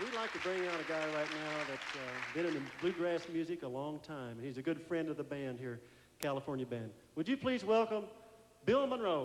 We'd like to bring out a guy right now that's uh, been in the bluegrass music a long time. He's a good friend of the band here, California Band. Would you please welcome Bill Monroe?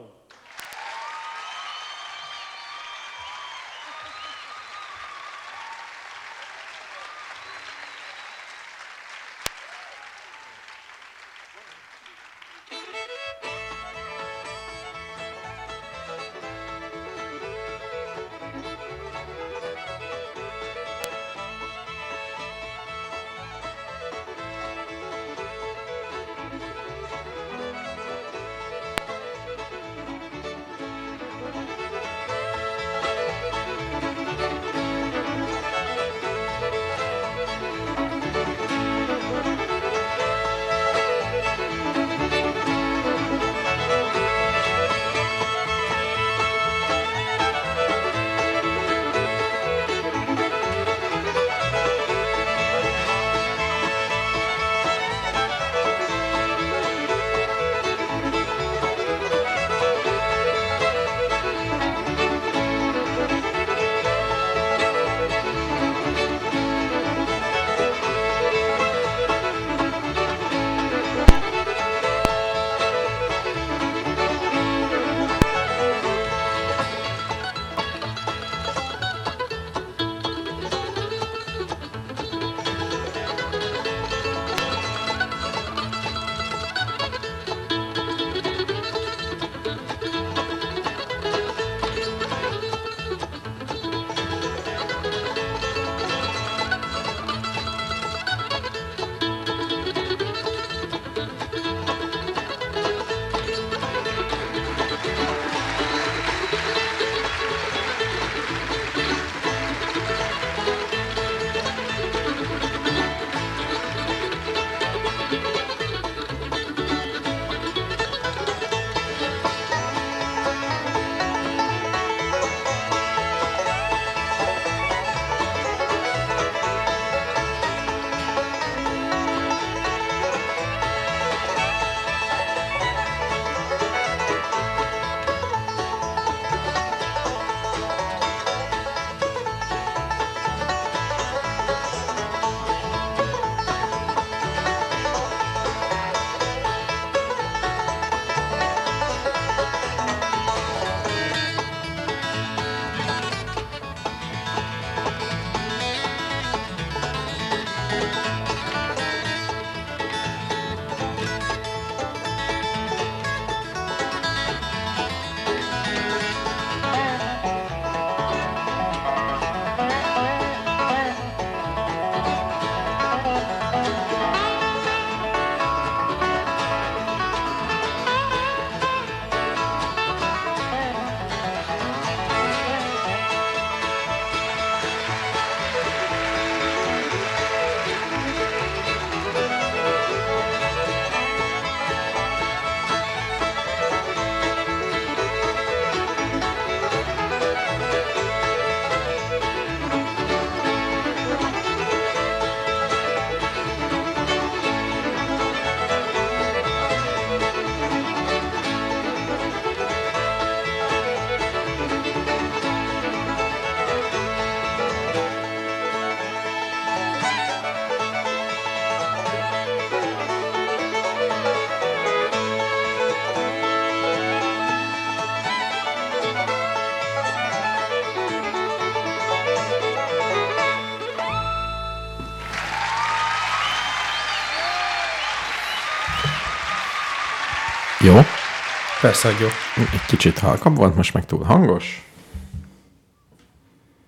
Persze, hogy jó. Egy kicsit halkabb volt, most meg túl hangos.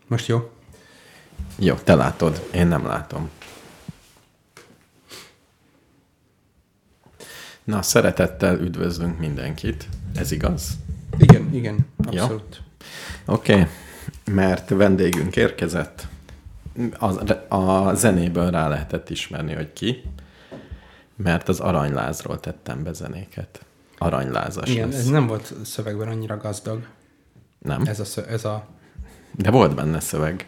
Most jó? Jó, te látod, én nem látom. Na, szeretettel üdvözlünk mindenkit. Ez igaz? Igen, igen, abszolút. Oké, okay. mert vendégünk érkezett. A, a zenéből rá lehetett ismerni, hogy ki, mert az aranylázról tettem be zenéket. Aranylázas Igen, lesz. ez nem volt szövegben annyira gazdag. Nem? Ez a, szö- ez a De volt benne szöveg.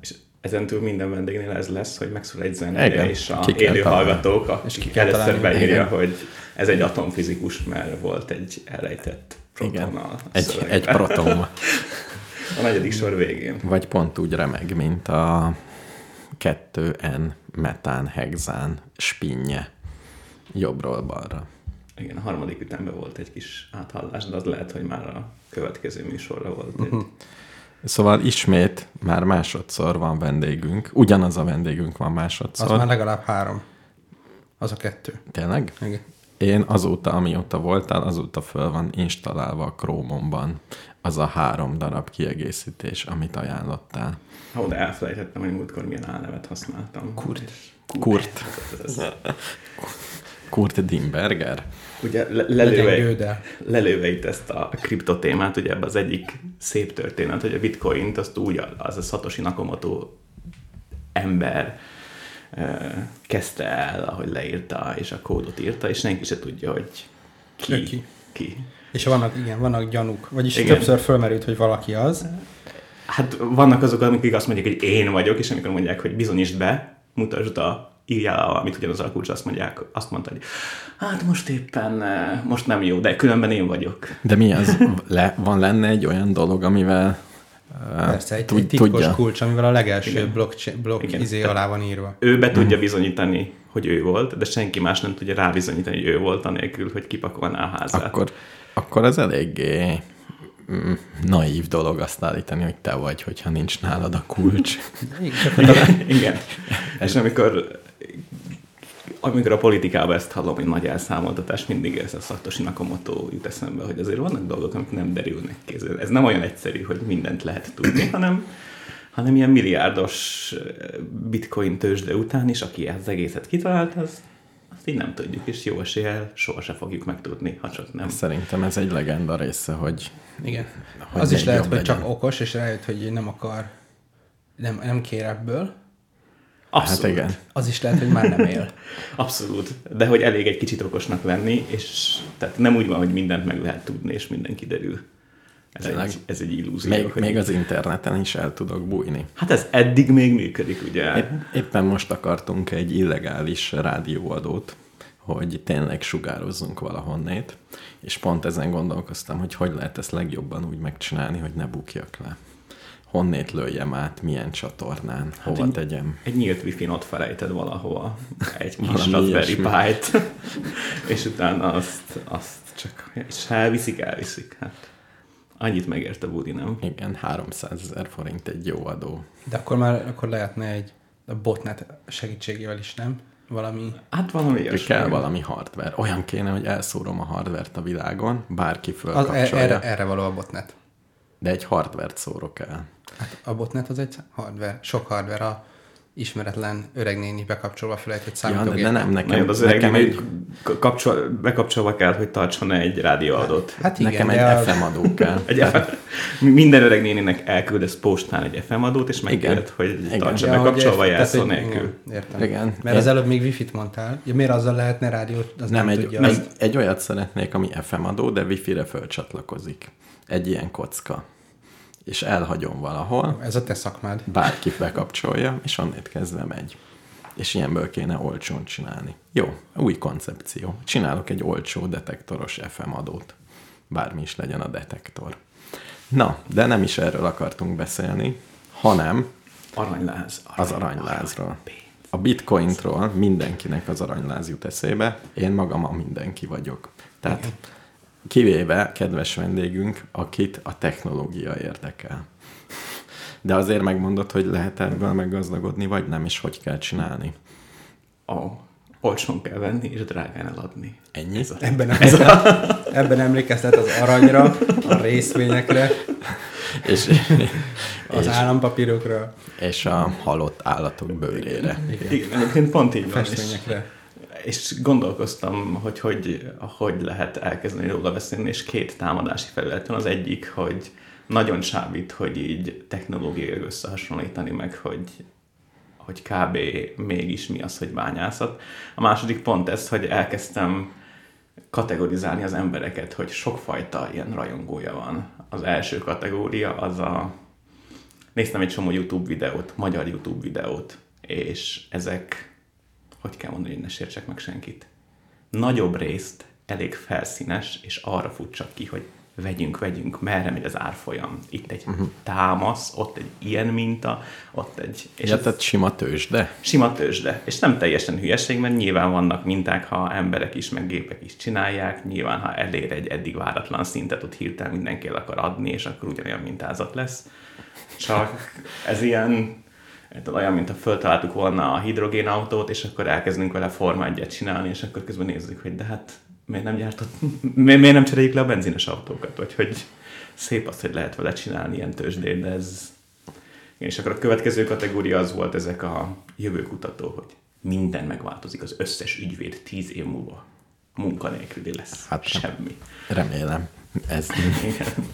És ezentúl minden vendégnél ez lesz, hogy megszól egy zenéje, Igen, és a élő hallgatók, És ki kell először beírja, Igen. hogy ez egy atomfizikus, mert volt egy elrejtett Igen. proton a Egy, szövegben. egy proton. A negyedik sor végén. Vagy pont úgy remeg, mint a 2N metán hexán spinje jobbról balra. Igen, a harmadik ütemben volt egy kis áthallás, de az lehet, hogy már a következő műsorra volt. Uh-huh. Szóval ismét már másodszor van vendégünk. Ugyanaz a vendégünk van Az másodszor. már legalább három. Az a kettő. Tényleg? Igen. Én azóta, amióta voltál, azóta föl van installálva a Chrome-omban az a három darab kiegészítés, amit ajánlottál. Ó, de elfelejtettem, hogy múltkor milyen álnevet használtam. Kurt. Kurt. Ez. Kurt Dimberger? Ugye lelőve, lelőve itt ezt a kriptotémát, ugye ebben az egyik szép történet, hogy a bitcoint azt úgy az a Satoshi Nakamoto ember kezdte el, ahogy leírta, és a kódot írta, és senki se tudja, hogy ki. Ki. ki. És vannak, igen, vannak gyanúk. Vagyis igen. többször fölmerült, hogy valaki az. Hát vannak azok, amik azt mondják, hogy én vagyok, és amikor mondják, hogy bizonyítsd be, mutasd a írjál valamit ugyanaz a kulcs, azt mondják, azt mondta, hogy hát most éppen, eh, most nem jó, de különben én vagyok. De mi az? Le, van lenne egy olyan dolog, amivel uh, Persze, egy, tud- egy titkos tudja? kulcs, amivel a legelső Igen. blokk, blokk Igen. izé alá van írva. Ő be tudja bizonyítani, hogy ő volt, de senki más nem tudja rábizonyítani, hogy ő volt, anélkül, hogy kipakolná a házát. Akkor, akkor ez eléggé mm, naív dolog azt állítani, hogy te vagy, hogyha nincs nálad a kulcs. Igen, igen. És amikor, amikor a politikában ezt hallom, hogy nagy elszámoltatás, mindig ez a Satoshi Nakamoto jut eszembe, hogy azért vannak dolgok, amik nem derülnek ki. Ez- Ez nem olyan egyszerű, hogy mindent lehet tudni, hanem, hanem ilyen milliárdos eh, bitcoin tőzsde után is, aki az egészet kitalált, az, azt így nem tudjuk, és jó eséllyel sohasem fogjuk megtudni, ha csak nem. Szerintem ez egy legenda része, hogy Igen. Hogy az is lehet, hogy legyen. csak okos, és rájött, hogy nem akar, nem, nem kér ebből. Abszolút. hát igen. Az is lehet, hogy már nem él. Abszolút. De hogy elég egy kicsit okosnak lenni, és tehát nem úgy van, hogy mindent meg lehet tudni, és minden kiderül. Ez, Tényleg? egy, ez egy illúzió. Még, hogy még az interneten is el tudok bújni. Hát ez eddig még működik, ugye? Épp, éppen most akartunk egy illegális rádióadót, hogy tényleg sugározzunk valahonnét, és pont ezen gondolkoztam, hogy hogy lehet ezt legjobban úgy megcsinálni, hogy ne bukjak le. Honnét lőjem át, milyen csatornán, hova így- tegyem. Egy nyílt wifi-n ott felejted valahova, egy kis Raspberry. Pi-t, és utána azt, azt csak, és elviszik, elviszik. Hát annyit megért a budi, nem? Igen, 300 ezer forint egy jó adó. De akkor már akkor lehetne egy a botnet segítségével is, nem? Valami... Hát valami ilyesmi. kell valami hardware. Olyan kéne, hogy elszórom a hardvert a világon, bárki Az, fölkapcsolja, erre, erre való a botnet. De egy hardvert szórok el. Hát a botnet az egy hardware, sok hardware a ismeretlen öreg néni bekapcsolva felejtett Ja, de, számítógép. de nem, Nekem, nekem, az öreg nekem, egy... kapcsol, bekapcsolva kell, hogy tartson egy rádióadót. Hát igen, nekem de egy a- FM adó kell. Egy FM, minden öreg néninek elküldesz postán egy FM adót, és megkérded, hogy Igen. tartsa Ja, bekapcsolva jelszó nélkül. igen, Értem. Igen. Mert az előbb még wifi-t mondtál. Ja, miért azzal lehetne rádiót? Az Nem, nem, egy, tudja. azt. egy olyat szeretnék, ami FM adó, de wifi-re fölcsatlakozik. Egy ilyen kocka. És elhagyom valahol, Ez a te szakmád. bárki bekapcsolja, és onnét kezdve megy. És ilyenből kéne olcsón csinálni. Jó, új koncepció. Csinálok egy olcsó detektoros FM adót. Bármi is legyen a detektor. Na, de nem is erről akartunk beszélni, hanem Aranyláz. az aranylázról. A bitcointról mindenkinek az aranyláz jut eszébe, én magam a mindenki vagyok. Tehát kivéve kedves vendégünk, akit a technológia érdekel. De azért megmondod, hogy lehet ebből meggazdagodni, vagy nem, és hogy kell csinálni. Ó, olcsón kell venni, és drágán eladni. Ennyi? Ez a Ebben, emlékeztet, ebben emlékeztet az aranyra, a részvényekre, És, az és, állampapírokra, és a halott állatok bőrére. Igen, egyébként pont így van. És, festményekre. És gondolkoztam, hogy, hogy hogy lehet elkezdeni róla beszélni, és két támadási felület van. Az egyik, hogy nagyon csábít, hogy így technológiai összehasonlítani meg, hogy hogy kb. mégis mi az, hogy bányászat. A második pont ez, hogy elkezdtem kategorizálni az embereket, hogy sokfajta ilyen rajongója van. Az első kategória az a... Néztem egy csomó YouTube videót, magyar YouTube videót, és ezek, hogy kell mondani, hogy ne sértsek meg senkit, nagyobb részt elég felszínes, és arra fut csak ki, hogy vegyünk, vegyünk, merre megy az árfolyam. Itt egy uh-huh. támasz, ott egy ilyen minta, ott egy... És ja, tehát sima tőzsde? Sima tőzsde. És nem teljesen hülyeség, mert nyilván vannak minták, ha emberek is, meg gépek is csinálják, nyilván ha elér egy eddig váratlan szintet, ott hirtelen mindenki el akar adni, és akkor ugyanolyan mintázat lesz. Csak ez ilyen olyan, mint ha föltaláltuk volna a hidrogénautót, és akkor elkezdünk vele Forma 1 csinálni, és akkor közben nézzük, hogy de hát miért nem gyártott, miért, nem cseréljük le a benzines autókat, vagy hogy szép az, hogy lehet vele csinálni ilyen tőzsdét, de ez... És akkor a következő kategória az volt ezek a jövőkutató, hogy minden megváltozik, az összes ügyvéd tíz év múlva munkanélküli lesz. Hát semmi. Remélem. Ez igen.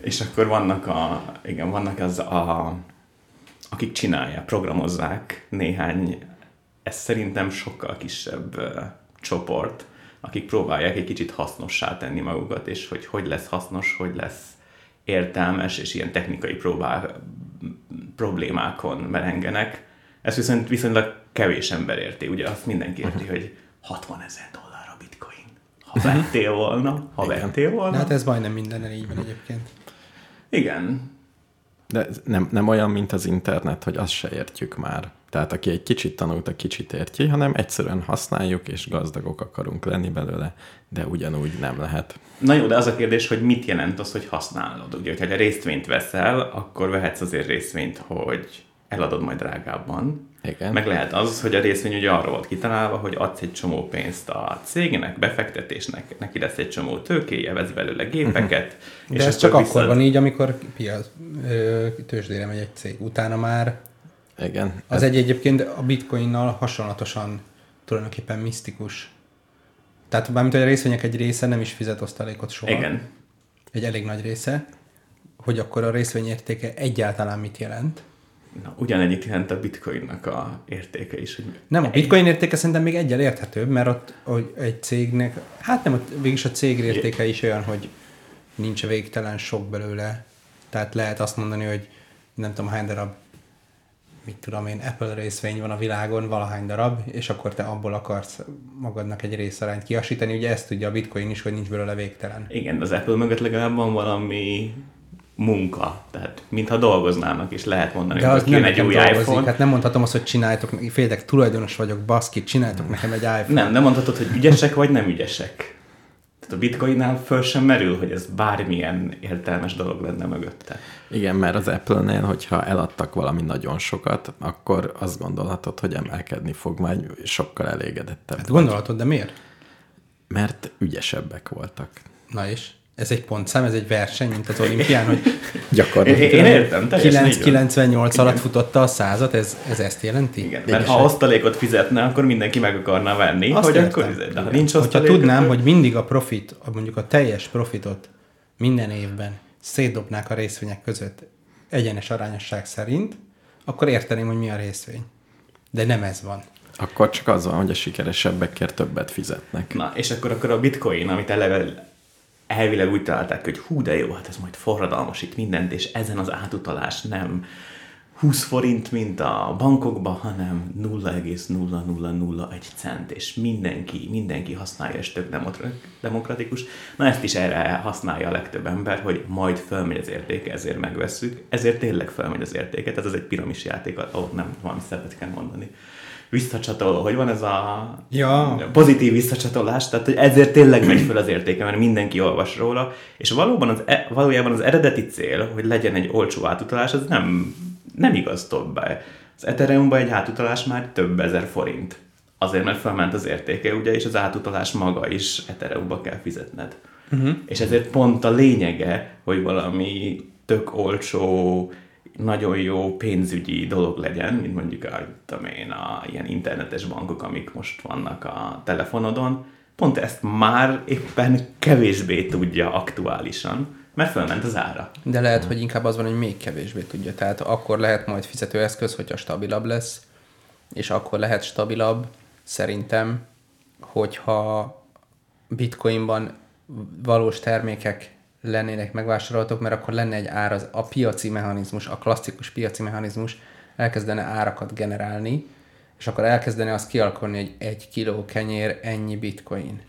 És akkor vannak a, igen, vannak az a, akik csinálják, programozzák néhány, ez szerintem sokkal kisebb uh, csoport, akik próbálják egy kicsit hasznossá tenni magukat, és hogy hogy lesz hasznos, hogy lesz értelmes, és ilyen technikai próbál, problémákon merengenek. Ez viszont viszonylag kevés ember érti. Ugye azt mindenki érti, uh-huh. hogy 60 ezer dollár a bitcoin. Ha vettél volna, ha Igen. vettél volna. De hát ez majdnem minden így van egyébként. Igen. De nem, nem olyan, mint az internet, hogy azt se értjük már. Tehát aki egy kicsit tanult, a kicsit érti, hanem egyszerűen használjuk, és gazdagok akarunk lenni belőle, de ugyanúgy nem lehet. Na jó, de az a kérdés, hogy mit jelent az, hogy használod? Ugye, hogyha részvényt veszel, akkor vehetsz azért részvényt, hogy eladod majd drágábban. Igen. Meg lehet az, hogy a részvény ugye arra volt kitalálva, hogy adsz egy csomó pénzt a cégnek, befektetésnek, neki lesz egy csomó tőkéje, vesz belőle gépeket. Uh-huh. És De ez csak viszont... akkor van így, amikor piac, tőzsdére megy egy cég. Utána már igen. Az egy egyébként a bitcoinnal hasonlatosan tulajdonképpen misztikus. Tehát bármint, hogy a részvények egy része nem is fizet osztalékot soha. Igen. Egy elég nagy része. Hogy akkor a részvény értéke egyáltalán mit jelent? Na, ugyanegyik jelent a bitcoinnak a értéke is. Hogy nem, a bitcoin értéke szerintem még egyel érthetőbb, mert ott hogy egy cégnek, hát nem, végülis a cég értéke is olyan, hogy nincs végtelen sok belőle. Tehát lehet azt mondani, hogy nem tudom hány darab mit tudom én, Apple részvény van a világon, valahány darab, és akkor te abból akarsz magadnak egy részarányt kiasítani. Ugye ezt tudja a bitcoin is, hogy nincs belőle végtelen. Igen, az Apple mögött legalább van valami munka, tehát mintha dolgoznának, és lehet mondani, De hogy nem egy új dolgozik. iPhone. Hát nem mondhatom azt, hogy csináljátok, féltek, tulajdonos vagyok, baszki, csináljátok nekem egy iPhone. Nem, nem mondhatod, hogy ügyesek vagy nem ügyesek. Tehát a bitcoinnál föl sem merül, hogy ez bármilyen értelmes dolog lenne mögötte. Igen, mert az Apple-nél, hogyha eladtak valami nagyon sokat, akkor azt gondolhatod, hogy emelkedni fog, majd sokkal elégedettebb. Hát gondolhatod, de miért? Mert ügyesebbek voltak. Na és? Ez egy pontszám, ez egy verseny, mint az olimpián, hogy gyakorlatilag. Én, én értem, 998 alatt futotta a százat, ez, ez ezt jelenti? Igen, mert ha osztalékot fizetne, akkor mindenki meg akarna venni, Azt hogy értem. akkor, de ha nincs Hogyha tudnám, akkor... hogy mindig a profit, mondjuk a teljes profitot minden évben szétdobnák a részvények között egyenes arányosság szerint, akkor érteném, hogy mi a részvény. De nem ez van. Akkor csak az van, hogy a sikeresebbekért többet fizetnek. Na, és akkor, akkor a bitcoin, amit eleve elvileg úgy találták, hogy hú, de jó, hát ez majd forradalmasít mindent, és ezen az átutalás nem 20 forint, mint a bankokban, hanem 0,0001 cent, és mindenki, mindenki használja, és tök demokratikus. Na ezt is erre használja a legtöbb ember, hogy majd fölmegy az értéke, ezért megvesszük, ezért tényleg fölmegy az értéke, tehát ez egy piramis játék, ahol nem valami szeretet kell mondani visszacsatoló, hogy van ez a ja. pozitív visszacsatolás, tehát hogy ezért tényleg megy föl az értéke, mert mindenki olvas róla, és valóban az, e, valójában az eredeti cél, hogy legyen egy olcsó átutalás, az nem, nem igaz tovább. Az ethereum egy átutalás már több ezer forint. Azért, mert felment az értéke, ugye, és az átutalás maga is ethereum kell fizetned. Uh-huh. És ezért pont a lényege, hogy valami tök olcsó nagyon jó pénzügyi dolog legyen, mint mondjuk a, tudom én, a ilyen internetes bankok, amik most vannak a telefonodon, pont ezt már éppen kevésbé tudja aktuálisan, mert fölment az ára. De lehet, hogy inkább az van, hogy még kevésbé tudja. Tehát akkor lehet majd fizetőeszköz, hogyha stabilabb lesz, és akkor lehet stabilabb, szerintem, hogyha bitcoinban valós termékek lennének megvásárolhatók, mert akkor lenne egy ár, az, a piaci mechanizmus, a klasszikus piaci mechanizmus elkezdene árakat generálni, és akkor elkezdene azt kialakulni, hogy egy kiló kenyér ennyi bitcoin.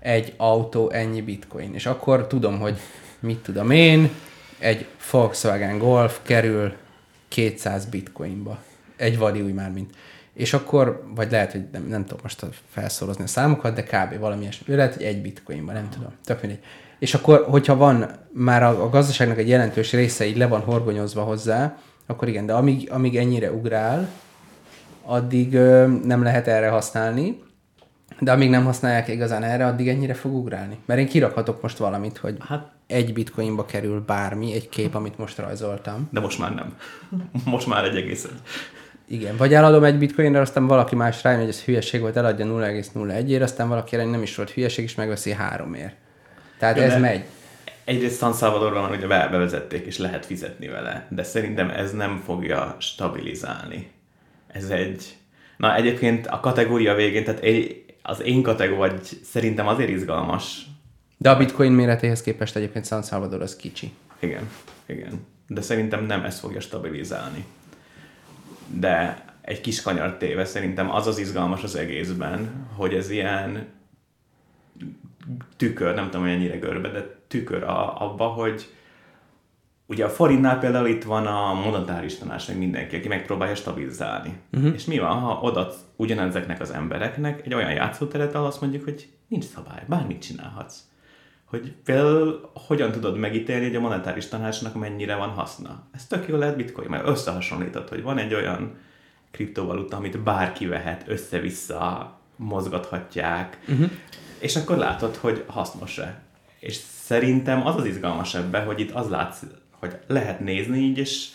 egy autó ennyi bitcoin. És akkor tudom, hogy mit tudom én, egy Volkswagen Golf kerül 200 bitcoinba. Egy vadi új már, mint. És akkor, vagy lehet, hogy nem, nem tudom most felszorozni a számokat, de kb. valami ilyesmi. Lehet, hogy egy bitcoinba, nem tudom. Tök mindegy. És akkor, hogyha van már a, a gazdaságnak egy jelentős része így le van horgonyozva hozzá, akkor igen, de amíg, amíg ennyire ugrál, addig ö, nem lehet erre használni, de amíg nem használják igazán erre, addig ennyire fog ugrálni. Mert én kirakhatok most valamit, hogy hát, egy bitcoinba kerül bármi, egy kép, amit most rajzoltam. De most már nem. Most már egy egész egy. Igen, vagy eladom egy bitcoinra, aztán valaki más rájön, hogy ez hülyeség volt, eladja 0,01-ért, aztán valaki rájön, nem is volt hülyeség, és megveszi háromért. Tehát Ja, ez megy. Egyrészt San Salvadorban ugye be- bevezették, és lehet fizetni vele, de szerintem ez nem fogja stabilizálni. Ez egy... Na egyébként a kategória végén, tehát az én kategória vagy szerintem azért izgalmas. De a bitcoin méretéhez képest egyébként San Salvador az kicsi. Igen, igen. De szerintem nem ez fogja stabilizálni. De egy kis kanyar téve szerintem az az izgalmas az egészben, hogy ez ilyen tükör, nem tudom, hogy ennyire görbe, de tükör a, abba, hogy ugye a forintnál például itt van a monetáris tanács, meg mindenki, aki megpróbálja stabilizálni. Uh-huh. És mi van, ha odaadsz ugyanezeknek az embereknek egy olyan játszóteret, ahol azt mondjuk, hogy nincs szabály, bármit csinálhatsz. Hogy például hogyan tudod megítélni, hogy a monetáris tanácsnak mennyire van haszna. Ez tök jó lehet bitcoin, mert összehasonlítod, hogy van egy olyan kriptovaluta, amit bárki vehet, össze-vissza mozgathatják, uh-huh. És akkor látod, hogy hasznos-e. És szerintem az az izgalmas ebben, hogy itt az látszik, hogy lehet nézni így, és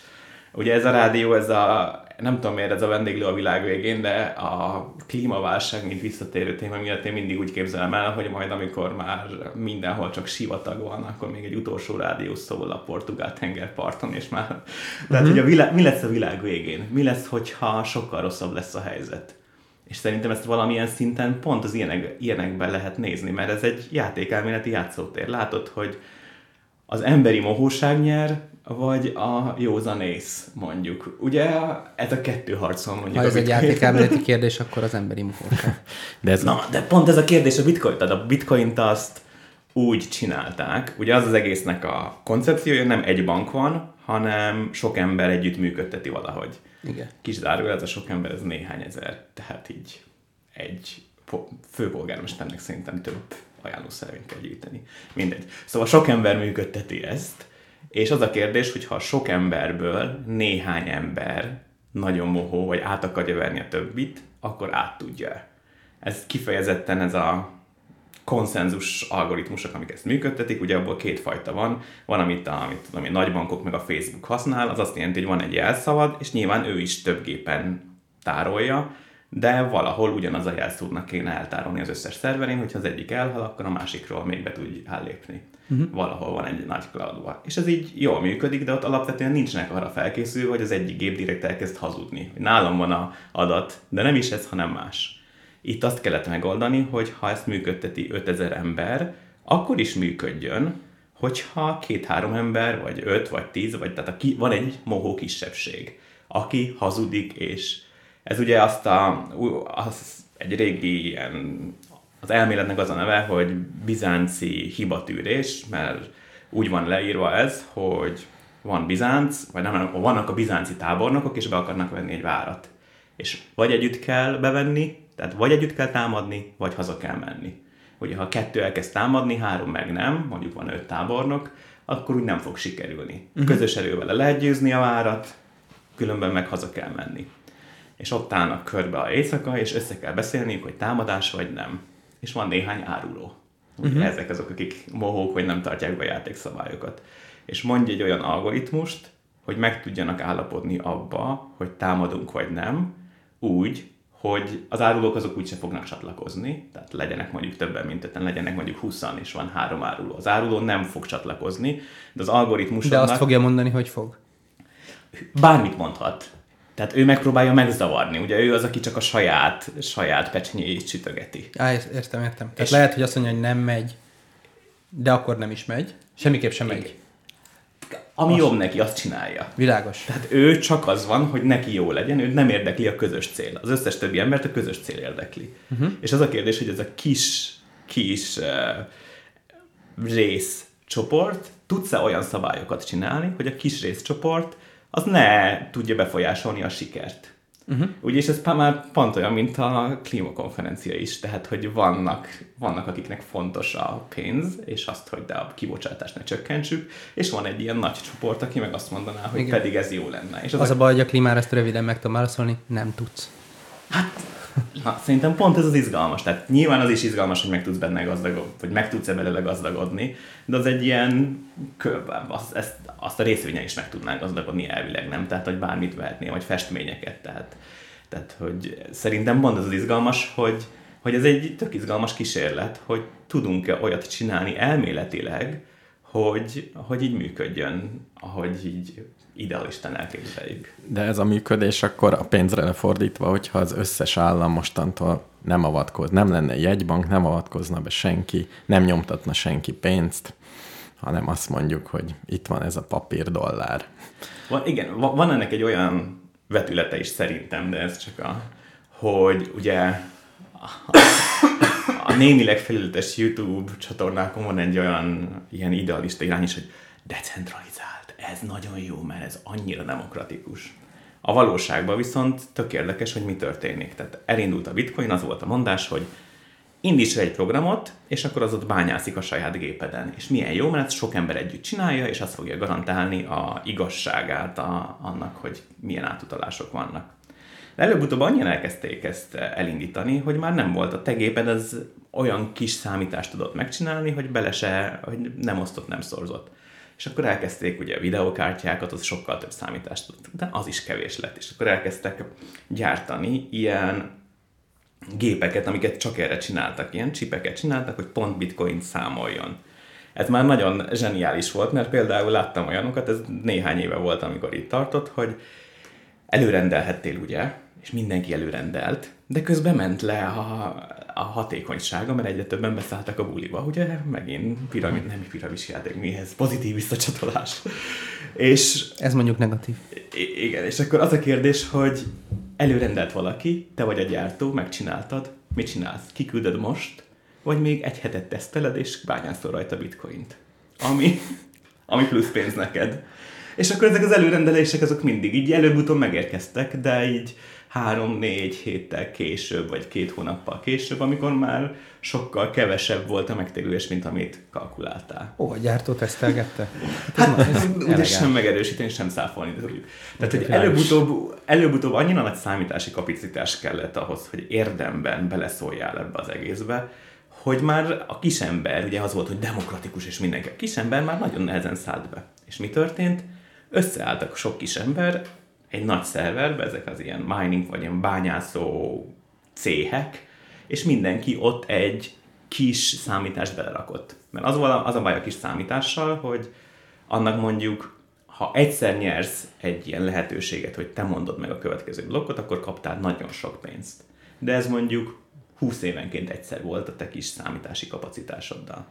ugye ez a rádió, ez a, nem tudom miért ez a vendéglő a világ végén, de a klímaválság, mint visszatérő téma miatt én mindig úgy képzelem el, hogy majd amikor már mindenhol csak sivatag van, akkor még egy utolsó rádió szól a portugál tengerparton, és már... Tehát, uh-huh. hogy a világ, mi lesz a világ végén? Mi lesz, hogyha sokkal rosszabb lesz a helyzet? És szerintem ezt valamilyen szinten pont az ilyenek, ilyenekben lehet nézni, mert ez egy játékelméleti játszótér. Látod, hogy az emberi mohóság nyer, vagy a józanész, mondjuk. Ugye ez a kettő harcol mondjuk. Ha ez egy játékelméleti kérdés, akkor az emberi munkóság. De ez Na, de pont ez a kérdés a bitcoin. Tehát a bitcoint azt úgy csinálták, ugye az az egésznek a koncepciója, nem egy bank van, hanem sok ember együtt működteti valahogy. Igen. Kis zárójel, ez a sok ember, ez néhány ezer, tehát így egy po- főpolgármesternek szerintem több ajánlószervényt kell gyűjteni. Mindegy. Szóval sok ember működteti ezt, és az a kérdés, hogy ha sok emberből néhány ember nagyon mohó, vagy át akarja verni a többit, akkor át tudja. Ez kifejezetten ez a konszenzus algoritmusok, amik ezt működtetik, ugye abból két fajta van. Van, amit a, amit tudom, én, nagybankok meg a Facebook használ, az azt jelenti, hogy van egy jelszavad, és nyilván ő is több gépen tárolja, de valahol ugyanaz a jelszónak kéne eltárolni az összes szerverén, hogyha az egyik elhal, akkor a másikról még be tudj állépni. Uh-huh. Valahol van egy nagy cloudba. És ez így jól működik, de ott alapvetően nincsenek arra felkészülve, hogy az egyik gép direkt elkezd hazudni. Nálam van a adat, de nem is ez, hanem más. Itt azt kellett megoldani, hogy ha ezt működteti 5000 ember, akkor is működjön, hogyha két-három ember, vagy öt, vagy tíz, vagy tehát aki, van egy mohó kisebbség, aki hazudik, és ez ugye azt a, az egy régi ilyen, az elméletnek az a neve, hogy bizánci hibatűrés, mert úgy van leírva ez, hogy van Bizánc, vagy nem, vannak a bizánci tábornokok, és be akarnak venni egy várat. És vagy együtt kell bevenni, tehát vagy együtt kell támadni, vagy haza kell menni. Ugye, ha kettő elkezd támadni, három meg nem, mondjuk van öt tábornok, akkor úgy nem fog sikerülni. Uh-huh. Közös erővel le lehet győzni a várat, különben meg haza kell menni. És ott állnak körbe a éjszaka, és össze kell beszélniük, hogy támadás vagy nem. És van néhány áruló. Ugye uh-huh. Ezek azok, akik mohók, hogy nem tartják be a játékszabályokat. És mondj egy olyan algoritmust, hogy meg tudjanak állapodni abba, hogy támadunk vagy nem, úgy, hogy az árulók azok úgyse fognak csatlakozni, tehát legyenek mondjuk többen, mint öten, legyenek mondjuk 20 és van három áruló. Az áruló nem fog csatlakozni, de az algoritmus De azt fogja mondani, hogy fog. bármit mondhat. Tehát ő megpróbálja megzavarni. Ugye ő az, aki csak a saját, saját pecsenyéjét sütögeti. Á, értem, értem. Tehát És- lehet, hogy azt mondja, hogy nem megy, de akkor nem is megy. Semmiképp sem megy. Ami jobb neki, azt csinálja. Világos. Tehát ő csak az van, hogy neki jó legyen, őt nem érdekli a közös cél. Az összes többi embert a közös cél érdekli. Uh-huh. És az a kérdés, hogy ez a kis kis uh, részcsoport tudsz-e olyan szabályokat csinálni, hogy a kis részcsoport az ne tudja befolyásolni a sikert. Uh-huh. Ugye, és ez már pont olyan, mint a klímakonferencia is, tehát, hogy vannak, vannak, akiknek fontos a pénz, és azt, hogy de a kibocsátást ne csökkentsük, és van egy ilyen nagy csoport, aki meg azt mondaná, hogy Igen. pedig ez jó lenne. És az, az a baj, hogy a klímára ezt röviden meg tudom válaszolni, nem tudsz. Hát, na, szerintem pont ez az izgalmas. Tehát nyilván az is izgalmas, hogy meg tudsz benne gazdagodni, vagy meg tudsz-e belőle gazdagodni, de az egy ilyen az, ezt, azt a részvénye is meg tudnál gazdagodni elvileg, nem? Tehát, hogy bármit vehetnél, vagy festményeket. Tehát, tehát hogy szerintem pont ez az izgalmas, hogy, hogy ez egy tök izgalmas kísérlet, hogy tudunk-e olyat csinálni elméletileg, hogy, hogy így működjön, ahogy így idealisten elképzeljük. De ez a működés akkor a pénzre lefordítva, hogyha az összes állam mostantól nem avatkoz, nem lenne jegybank, nem avatkozna be senki, nem nyomtatna senki pénzt, hanem azt mondjuk, hogy itt van ez a papír dollár. Van, igen, van ennek egy olyan vetülete is szerintem, de ez csak a, hogy ugye némileg felületes YouTube csatornákon van egy olyan ilyen idealista irány is, hogy decentralizált, ez nagyon jó, mert ez annyira demokratikus. A valóságban viszont tök érdekes, hogy mi történik. Tehát elindult a bitcoin, az volt a mondás, hogy indíts egy programot, és akkor az ott bányászik a saját gépeden. És milyen jó, mert sok ember együtt csinálja, és azt fogja garantálni a igazságát a, annak, hogy milyen átutalások vannak. De előbb-utóbb annyian elkezdték ezt elindítani, hogy már nem volt a te géped, ez olyan kis számítást tudott megcsinálni, hogy bele se, hogy nem osztott, nem szorzott. És akkor elkezdték ugye a videokártyákat, az sokkal több számítást tudott, de az is kevés lett. És akkor elkezdtek gyártani ilyen gépeket, amiket csak erre csináltak, ilyen csipeket csináltak, hogy pont bitcoin számoljon. Ez már nagyon zseniális volt, mert például láttam olyanokat, ez néhány éve volt, amikor itt tartott, hogy előrendelhettél ugye, és mindenki előrendelt, de közben ment le a, a hatékonysága, mert egyre többen beszálltak a buliba, ugye megint piramid, nem piramis játék, mihez, pozitív visszacsatolás. És... Ez mondjuk negatív. Igen, és akkor az a kérdés, hogy előrendelt valaki, te vagy a gyártó, megcsináltad, mit csinálsz? Kiküldöd most, vagy még egy hetet teszteled, és bányászol rajta bitcoint. Ami, ami plusz pénz neked. És akkor ezek az előrendelések azok mindig így előbb-utóbb megérkeztek, de így három-négy héttel később, vagy két hónappal később, amikor már sokkal kevesebb volt a megtérülés, mint amit kalkuláltál. Ó, a gyártó tesztelgette? Hát, hát ugye sem megerősíteni, sem száfolni tudjuk. Tehát, hogy előbb-utóbb, előbb-utóbb annyira nagy számítási kapacitás kellett ahhoz, hogy érdemben beleszóljál ebbe az egészbe, hogy már a kisember, ugye az volt, hogy demokratikus és mindenki, a kisember már nagyon nehezen szállt be. És mi történt? Összeálltak sok kisember, egy nagy szerverbe, ezek az ilyen mining vagy ilyen bányászó céhek, és mindenki ott egy kis számítást belerakott. Mert az, az a baj a kis számítással, hogy annak mondjuk, ha egyszer nyersz egy ilyen lehetőséget, hogy te mondod meg a következő blokkot, akkor kaptál nagyon sok pénzt. De ez mondjuk 20 évenként egyszer volt a te kis számítási kapacitásoddal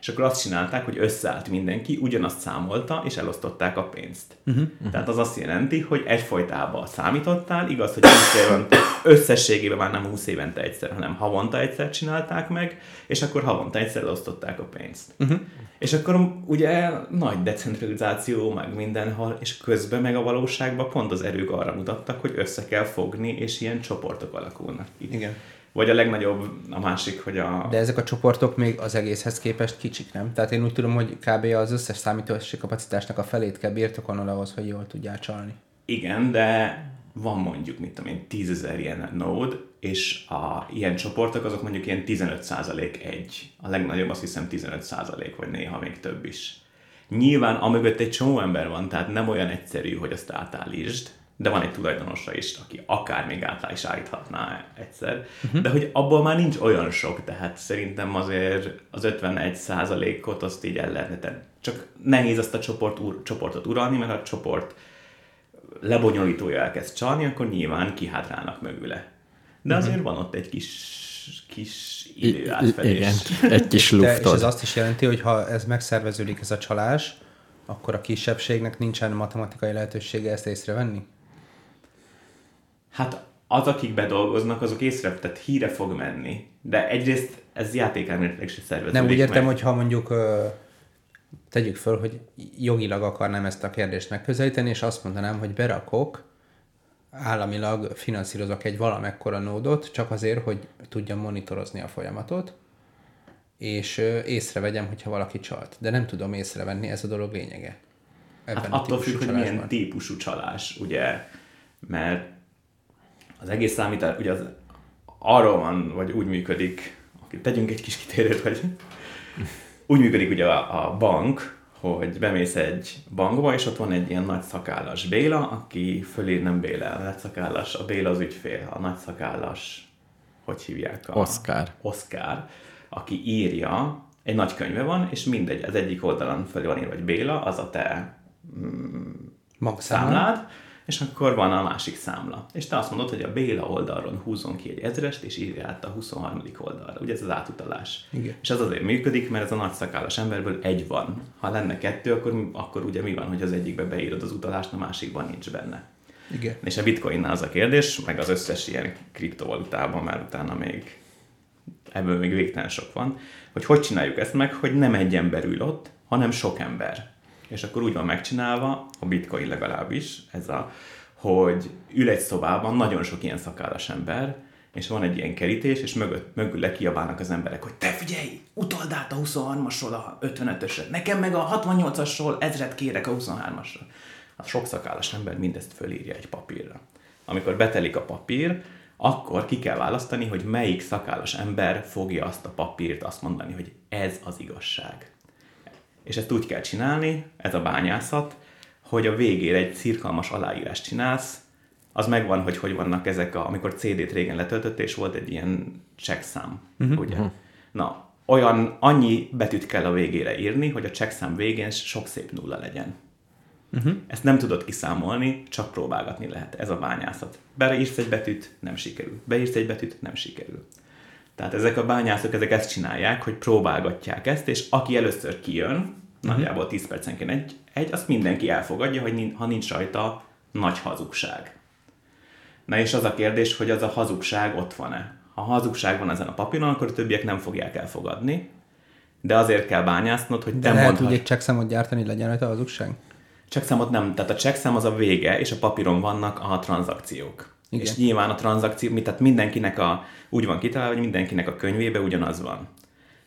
és akkor azt csinálták, hogy összeállt mindenki, ugyanazt számolta, és elosztották a pénzt. Uh-huh. Tehát az azt jelenti, hogy egyfolytában számítottál, igaz, hogy 20 évente, összességében már nem 20 évente egyszer, hanem havonta egyszer csinálták meg, és akkor havonta egyszer elosztották a pénzt. Uh-huh. És akkor ugye nagy decentralizáció, meg mindenhol, és közben meg a valóságban pont az erők arra mutattak, hogy össze kell fogni, és ilyen csoportok alakulnak. Igen. Vagy a legnagyobb, a másik, hogy a... De ezek a csoportok még az egészhez képest kicsik, nem? Tehát én úgy tudom, hogy kb. az összes számítási kapacitásnak a felét kell birtokolnod ahhoz, hogy jól tudjál csalni. Igen, de van mondjuk, mit tudom én, tízezer ilyen node, és a ilyen csoportok azok mondjuk ilyen 15% egy. A legnagyobb azt hiszem 15% vagy néha még több is. Nyilván amögött egy csomó ember van, tehát nem olyan egyszerű, hogy azt átállítsd, de van egy tulajdonosa is, aki akár még átlá is állíthatná egyszer, uh-huh. de hogy abból már nincs olyan sok, tehát szerintem azért az 51 ot azt így el lehetne tenni. Csak nehéz azt a csoport, ur, csoportot uralni, mert ha a csoport lebonyolítója elkezd csalni, akkor nyilván kihátrálnak mögüle. De azért uh-huh. van ott egy kis kis idő átfedés. Igen, egy kis luftod. De, és ez azt is jelenti, hogy ha ez megszerveződik, ez a csalás, akkor a kisebbségnek nincsen matematikai lehetősége ezt észrevenni? Hát az, akik bedolgoznak, azok észre, tehát híre fog menni. De egyrészt ez játékelméletileg se szerveződik Nem úgy értem, hogy ha mondjuk tegyük föl, hogy jogilag akarnám ezt a kérdést megközelíteni, és azt mondanám, hogy berakok, államilag finanszírozok egy valamekkora nódot, csak azért, hogy tudjam monitorozni a folyamatot, és észrevegyem, hogyha valaki csalt. De nem tudom észrevenni, ez a dolog lényege. Ebben Hát attól függ, hogy milyen típusú csalás, ugye, mert az egész számítás, ugye az arról van, vagy úgy működik, tegyünk egy kis kitérőt, hogy úgy működik ugye a, a bank, hogy bemész egy bankba, és ott van egy ilyen nagy szakállas Béla, aki fölé nem Béla, a nagy szakállas, a Béla az ügyfél, a nagy szakállas, hogy hívják? A, Oszkár. Oszkár, aki írja, egy nagy könyve van, és mindegy, az egyik oldalon fölé van írva, hogy Béla, az a te Magszámla. számlád, és akkor van a másik számla. És te azt mondod, hogy a Béla oldalról húzzon ki egy ezrest, és írja át a 23. oldalra. Ugye ez az átutalás. Igen. És az azért működik, mert ez a nagy szakállas emberből egy van. Ha lenne kettő, akkor, akkor ugye mi van, hogy az egyikbe beírod az utalást, a másikban nincs benne. Igen. És a bitcoinnál az a kérdés, meg az összes ilyen kriptovalutában már utána még ebből még végtelen sok van, hogy hogy csináljuk ezt meg, hogy nem egy ember ül ott, hanem sok ember. És akkor úgy van megcsinálva, a bitcoin legalábbis, ez a, hogy ül egy szobában nagyon sok ilyen szakállas ember, és van egy ilyen kerítés, és mögött, mögül kiabálnak az emberek, hogy te figyelj, utald át a 23-asról a 55-ösre, nekem meg a 68-asról ezret kérek a 23-asra. A sok szakállas ember mindezt fölírja egy papírra. Amikor betelik a papír, akkor ki kell választani, hogy melyik szakállas ember fogja azt a papírt azt mondani, hogy ez az igazság. És ezt úgy kell csinálni, ez a bányászat, hogy a végére egy cirkalmas aláírást csinálsz, az megvan, hogy hogy vannak ezek, a, amikor CD-t régen letöltött, és volt egy ilyen csekszám, uh-huh. ugye? Na, olyan, annyi betűt kell a végére írni, hogy a csekszám végén sok szép nulla legyen. Uh-huh. Ezt nem tudod kiszámolni, csak próbálgatni lehet. Ez a bányászat. Beírsz egy betűt, nem sikerül. Beírsz egy betűt, nem sikerül. Tehát ezek a bányászok, ezek ezt csinálják, hogy próbálgatják ezt, és aki először kijön, nagyjából 10 percenként egy, egy, azt mindenki elfogadja, hogy ha nincs rajta nagy hazugság. Na és az a kérdés, hogy az a hazugság ott van-e. Ha hazugság van ezen a papíron, akkor a többiek nem fogják elfogadni, de azért kell bányásznod, hogy De te lehet mondhass. úgy egy checkszámot gyártani, legyen rajta hazugság? Checkszámot nem, tehát a checkszám az a vége, és a papíron vannak a tranzakciók. Igen. És nyilván a tranzakció, tehát mindenkinek a, úgy van kitalálva, hogy mindenkinek a könyvébe ugyanaz van.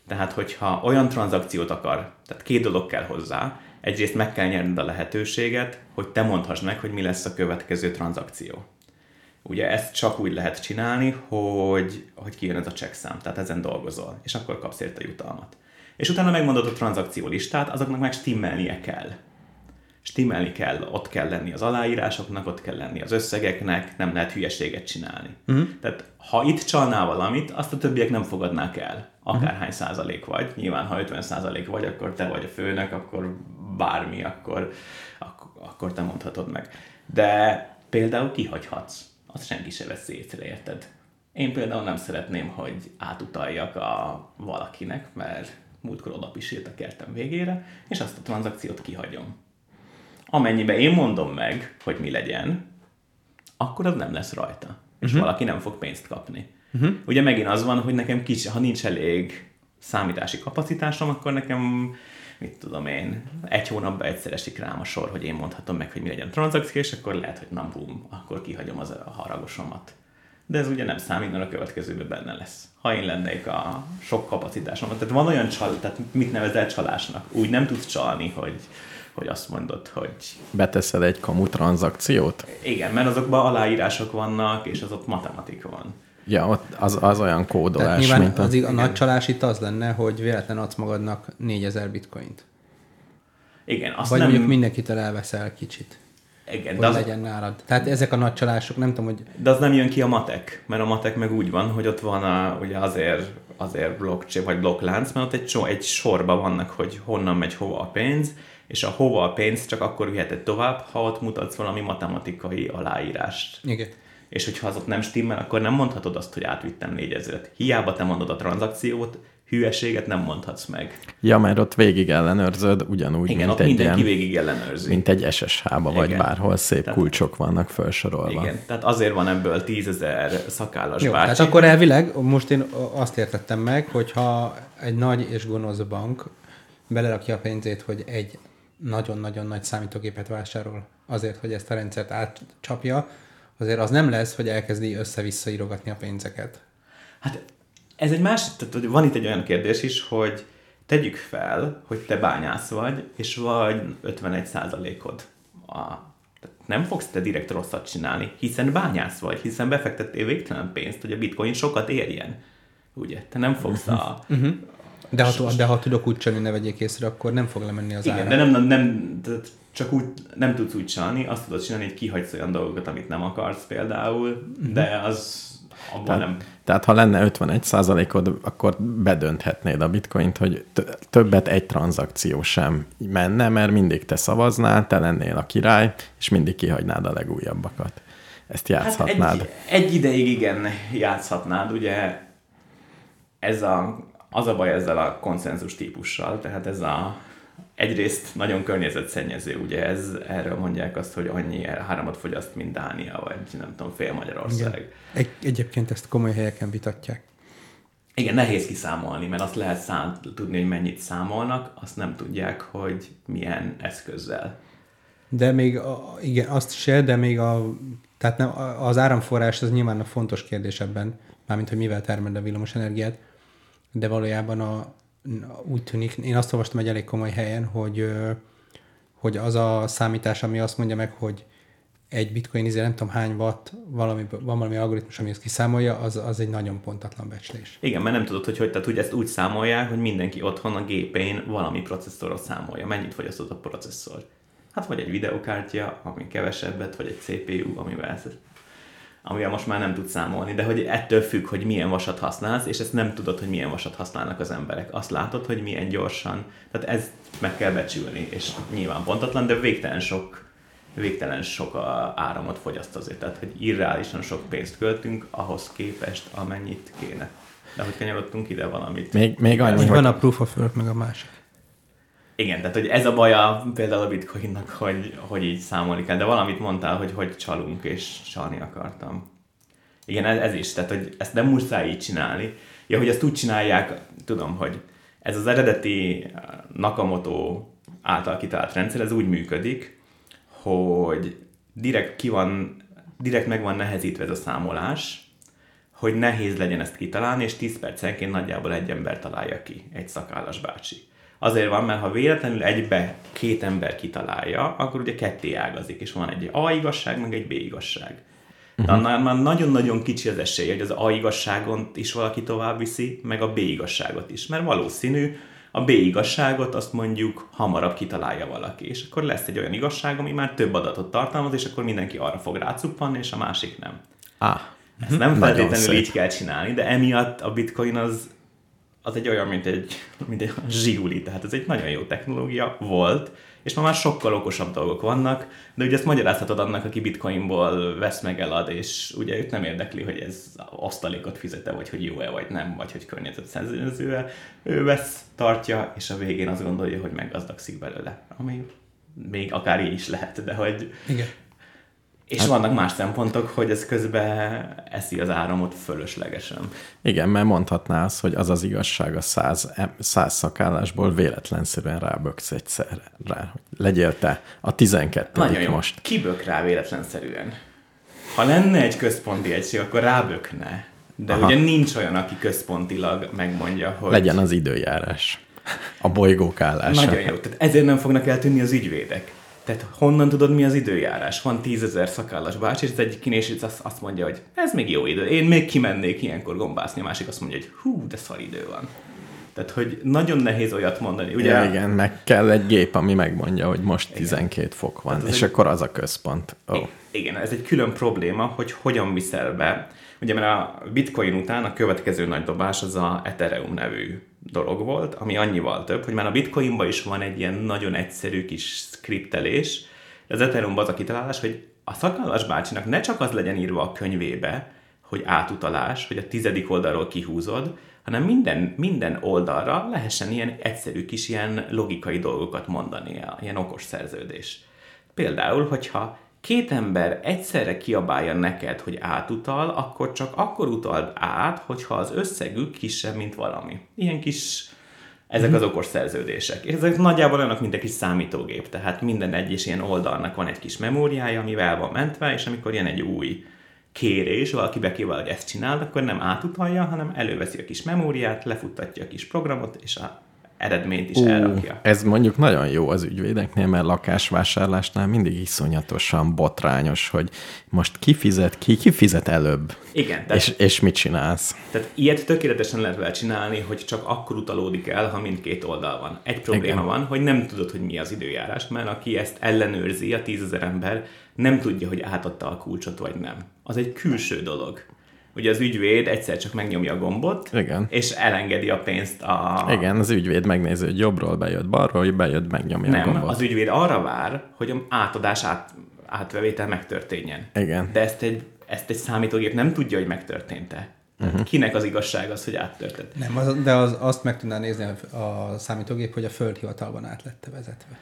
Tehát, hogyha olyan tranzakciót akar, tehát két dolog kell hozzá, egyrészt meg kell nyerned a lehetőséget, hogy te mondhassd meg, hogy mi lesz a következő tranzakció. Ugye ezt csak úgy lehet csinálni, hogy, hogy kijön ez a csekszám, tehát ezen dolgozol, és akkor kapsz érte jutalmat. És utána megmondod a tranzakció listát, azoknak meg stimmelnie kell stimmelni kell, ott kell lenni az aláírásoknak, ott kell lenni az összegeknek, nem lehet hülyeséget csinálni. Uh-huh. Tehát ha itt csalnál valamit, azt a többiek nem fogadnák el. Akárhány uh-huh. százalék vagy. Nyilván, ha 50 százalék vagy, akkor te vagy a főnök, akkor bármi, akkor, akkor, akkor te mondhatod meg. De például kihagyhatsz. Azt senki se vesz észre, érted? Én például nem szeretném, hogy átutaljak a valakinek, mert múltkor oda pisírt a kertem végére, és azt a tranzakciót kihagyom amennyiben én mondom meg, hogy mi legyen, akkor az nem lesz rajta. És uh-huh. valaki nem fog pénzt kapni. Uh-huh. Ugye megint az van, hogy nekem kicsi, ha nincs elég számítási kapacitásom, akkor nekem, mit tudom én, egy hónapban egyszer esik rám a sor, hogy én mondhatom meg, hogy mi legyen a tranzakció, és akkor lehet, hogy nem bum, akkor kihagyom az a haragosomat. De ez ugye nem számít, mert a következőben benne lesz. Ha én lennék a sok kapacitásomat. Tehát van olyan csal, tehát mit nevezel csalásnak? Úgy nem tudsz csalni, hogy, hogy azt mondod, hogy Beteszed egy kamu tranzakciót? igen, mert azokban aláírások vannak, és az ott matematika van. Ja, ott az, az olyan Tehát kódolás, nyilván mint a... az, ig- a nagy csalás itt az lenne, hogy véletlen adsz magadnak 4000 bitcoint. Igen, azt Vagy nem... mondjuk mindenkitől elveszel kicsit, igen, hogy de, az, legyen nálad. Tehát ezek a nagy csalások, nem tudom, hogy de az nem jön ki a matek, mert a matek meg úgy van, hogy ott van a, ugye azért, azért blockchain, vagy blokklánc, mert ott egy, so, egy sorba vannak, hogy honnan megy hova a pénz, és a hova a pénz csak akkor viheted tovább, ha ott mutatsz valami matematikai aláírást. igen. És hogyha az ott nem stimmel, akkor nem mondhatod azt, hogy átvittem 4000-et. Hiába te mondod a tranzakciót, hülyeséget nem mondhatsz meg. Ja, mert ott végig ellenőrzöd, ugyanúgy, Igen, mint ott egy mindenki ilyen, végig ellenőrzi. mint egy SSH-ba, vagy bárhol szép Tehát- kulcsok vannak felsorolva. Igen, tehát azért van ebből tízezer szakállas Jó, bácsi. tehát akkor elvileg most én azt értettem meg, hogyha egy nagy és gonosz bank belerakja a pénzét, hogy egy nagyon-nagyon nagy számítógépet vásárol azért, hogy ezt a rendszert átcsapja, azért az nem lesz, hogy elkezdi össze-vissza írogatni a pénzeket. Hát ez egy másik, tehát van itt egy olyan kérdés is, hogy tegyük fel, hogy te bányász vagy, és vagy 51 százalékod. Nem fogsz te direkt rosszat csinálni, hiszen bányász vagy, hiszen befektettél végtelen pénzt, hogy a bitcoin sokat érjen. Ugye? Te nem fogsz a... De ha, de ha tudok úgy csalni, ne vegyék észre, akkor nem fog lemenni az Igen, ára. de nem, nem, nem tehát csak úgy nem tudsz úgy csinálni, azt tudod csinálni, hogy kihagysz olyan dolgokat, amit nem akarsz például, de az abban Tehát, nem. tehát ha lenne 51 százalékod, akkor bedönthetnéd a bitcoint, hogy t- többet egy tranzakció sem menne, mert mindig te szavaznál, te lennél a király, és mindig kihagynád a legújabbakat. Ezt játszhatnád. Hát egy, egy ideig igen játszhatnád, ugye ez a, az a baj ezzel a konszenzus típussal, tehát ez a egyrészt nagyon környezetszennyező, ugye ez, erről mondják azt, hogy annyi áramot fogyaszt, mint Dánia, vagy nem tudom, fél Magyarország. Igen. Egy, egyébként ezt komoly helyeken vitatják. Igen, nehéz kiszámolni, mert azt lehet szám, tudni, hogy mennyit számolnak, azt nem tudják, hogy milyen eszközzel. De még, a, igen, azt se, de még a, tehát nem, az áramforrás az nyilván a fontos kérdés ebben, mármint, hogy mivel termel a villamos energiát, de valójában a, úgy tűnik, én azt olvastam egy elég komoly helyen, hogy, hogy az a számítás, ami azt mondja meg, hogy egy bitcoin izé nem tudom hány watt, valami, van valami algoritmus, ami ezt kiszámolja, az, az egy nagyon pontatlan becslés. Igen, mert nem tudod, hogy hogy, tehát ugye ezt úgy számolják, hogy mindenki otthon a gépén valami processzorot számolja. Mennyit fogyasztott a processzor? Hát vagy egy videokártya, ami kevesebbet, vagy egy CPU, amivel, ezt- amivel most már nem tudsz számolni, de hogy ettől függ, hogy milyen vasat használsz, és ezt nem tudod, hogy milyen vasat használnak az emberek. Azt látod, hogy milyen gyorsan. Tehát ez meg kell becsülni, és nyilván pontatlan, de végtelen sok végtelen sok a áramot fogyaszt azért, tehát hogy irreálisan sok pénzt költünk ahhoz képest, amennyit kéne. De hogy kanyarodtunk ide valamit. Még, még annyi, van a proof of work, meg a másik. Igen, tehát hogy ez a baja például a bitcoinnak, hogy, hogy így számolni kell, de valamit mondtál, hogy hogy csalunk, és csalni akartam. Igen, ez, ez is, tehát hogy ezt nem muszáj így csinálni. Ja, hogy ezt úgy csinálják, tudom, hogy ez az eredeti eh, Nakamoto által kitalált rendszer, ez úgy működik, hogy direkt ki van, direkt meg van nehezítve ez a számolás, hogy nehéz legyen ezt kitalálni, és 10 percenként nagyjából egy ember találja ki, egy szakállas bácsi. Azért van, mert ha véletlenül egybe két ember kitalálja, akkor ugye ketté ágazik, és van egy A igazság, meg egy B igazság. De annál már nagyon-nagyon kicsi az esély, hogy az A igazságon is valaki tovább viszi, meg a B igazságot is. Mert valószínű, a B igazságot azt mondjuk hamarabb kitalálja valaki, és akkor lesz egy olyan igazság, ami már több adatot tartalmaz, és akkor mindenki arra fog rácuppanni, és a másik nem. Ah, Ezt nem Nagyon feltétlenül így kell csinálni, de emiatt a bitcoin az, az egy olyan, mint egy, mint egy zsiguli, tehát ez egy nagyon jó technológia volt, és ma már sokkal okosabb dolgok vannak, de ugye ezt magyarázhatod annak, aki bitcoinból vesz meg elad, és ugye őt nem érdekli, hogy ez osztalékot fizete, vagy hogy jó-e, vagy nem, vagy hogy környezetszennyező-e. Ő vesz, tartja, és a végén azt gondolja, hogy meggazdagszik belőle. Ami még akár így is lehet, de hogy Igen. És hát, vannak más szempontok, hogy ez közben eszi az áramot fölöslegesen. igen, mert mondhatná azt, hogy az az igazság a száz, száz szakállásból véletlenszerűen ráböksz egyszer rá. Legyél te a 12 Nagyon jó. most. Kibök rá véletlenszerűen. Ha lenne egy központi egység, akkor rábökne. De. Aha. ugye nincs olyan, aki központilag megmondja, hogy... Legyen az időjárás. A bolygók állása. Nagyon jó. Tehát ezért nem fognak eltűnni az ügyvédek. Tehát honnan tudod, mi az időjárás? Van tízezer szakállas bácsi, és az egyik kinés és azt, azt mondja, hogy ez még jó idő. Én még kimennék ilyenkor gombászni, a másik azt mondja, hogy hú, de szar idő van. Tehát, hogy nagyon nehéz olyat mondani. Ugye, Ja, igen, meg kell egy gép, ami megmondja, hogy most 12 fok van, és egy- akkor az a központ. Oh. Igen, ez egy külön probléma, hogy hogyan viszel be. Ugye, mert a bitcoin után a következő nagy dobás az a Ethereum nevű dolog volt, ami annyival több, hogy már a bitcoinban is van egy ilyen nagyon egyszerű kis skriptelés, az Ethereumban az a kitalálás, hogy a szakállas bácsinak ne csak az legyen írva a könyvébe, hogy átutalás, hogy a tizedik oldalról kihúzod, hanem minden, minden oldalra lehessen ilyen egyszerű kis ilyen logikai dolgokat mondani, ilyen okos szerződés. Például, hogyha két ember egyszerre kiabálja neked, hogy átutal, akkor csak akkor utald át, hogyha az összegük kisebb, mint valami. Ilyen kis ezek az okos szerződések. És ezek nagyjából olyanok, mint egy kis számítógép, tehát minden egyes ilyen oldalnak van egy kis memóriája, amivel van mentve, és amikor jön egy új kérés, valaki bekéval, hogy ezt csináld, akkor nem átutalja, hanem előveszi a kis memóriát, lefuttatja a kis programot, és a eredményt is Ú, elrakja. Ez mondjuk nagyon jó az ügyvédeknél, mert lakásvásárlásnál mindig iszonyatosan botrányos, hogy most ki fizet ki, ki fizet előbb, Igen, tehát, és, és mit csinálsz. tehát ilyet tökéletesen lehet vele csinálni, hogy csak akkor utalódik el, ha mindkét oldal van. Egy probléma Igen. van, hogy nem tudod, hogy mi az időjárás, mert aki ezt ellenőrzi, a tízezer ember, nem tudja, hogy átadta a kulcsot, vagy nem. Az egy külső dolog. Ugye az ügyvéd egyszer csak megnyomja a gombot, Igen. és elengedi a pénzt a... Igen, az ügyvéd megnézi, hogy jobbról bejött, balról, hogy bejött, megnyomja a Nem, gombot. az ügyvéd arra vár, hogy a átadás át, átvevétel megtörténjen. Igen. De ezt egy, ezt egy számítógép nem tudja, hogy megtörtént-e. Uh-huh. Kinek az igazság az, hogy áttörtént? Nem, az, de az, azt meg tudná nézni a, a számítógép, hogy a földhivatalban át lett vezetve.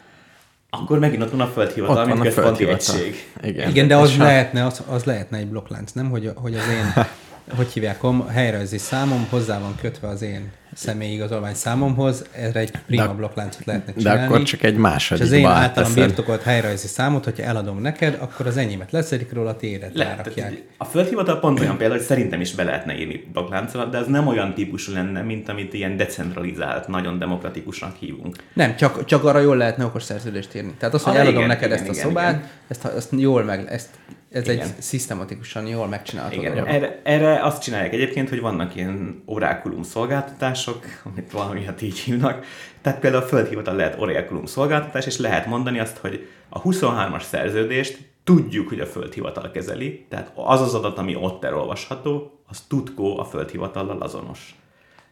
Akkor megint ott van a földhivatal, Ott van mint a központi földhivatal. egység. Igen. Igen, de az ha- lehetne, az, az lehetne egy blokklánc, nem? Hogy, hogy az én, hogy hívják, a helyrajzi számom hozzá van kötve az én személyi igazolvány számomhoz, erre egy prima De- blokláncot lehetne De csinálni. akkor csak egy és második az én általam áteszed. birtokolt helyrajzi számot, hogyha eladom neked, akkor az enyémet leszedik róla, tiédet Lehet, rárakják. a földhivatal pont olyan példa, hogy szerintem is be lehetne írni blokkláncolat, de ez nem olyan típusú lenne, mint amit ilyen decentralizált, nagyon demokratikusnak hívunk. Nem, csak, csak arra jól lehetne okos szerződést írni. Tehát az, hogy Ah, eladom igen, neked igen, ezt a igen, szobát, igen. Ezt, ezt jól meg, ezt, ez Igen. egy szisztematikusan jól megcsinálható Igen, dolog. erre, erre azt csinálják egyébként, hogy vannak ilyen orákulum szolgáltatások, amit valami hát így hívnak. Tehát például a földhivatal lehet orákulum szolgáltatás, és lehet mondani azt, hogy a 23-as szerződést tudjuk, hogy a földhivatal kezeli, tehát az az adat, ami ott elolvasható, az tudkó a földhivatallal azonos.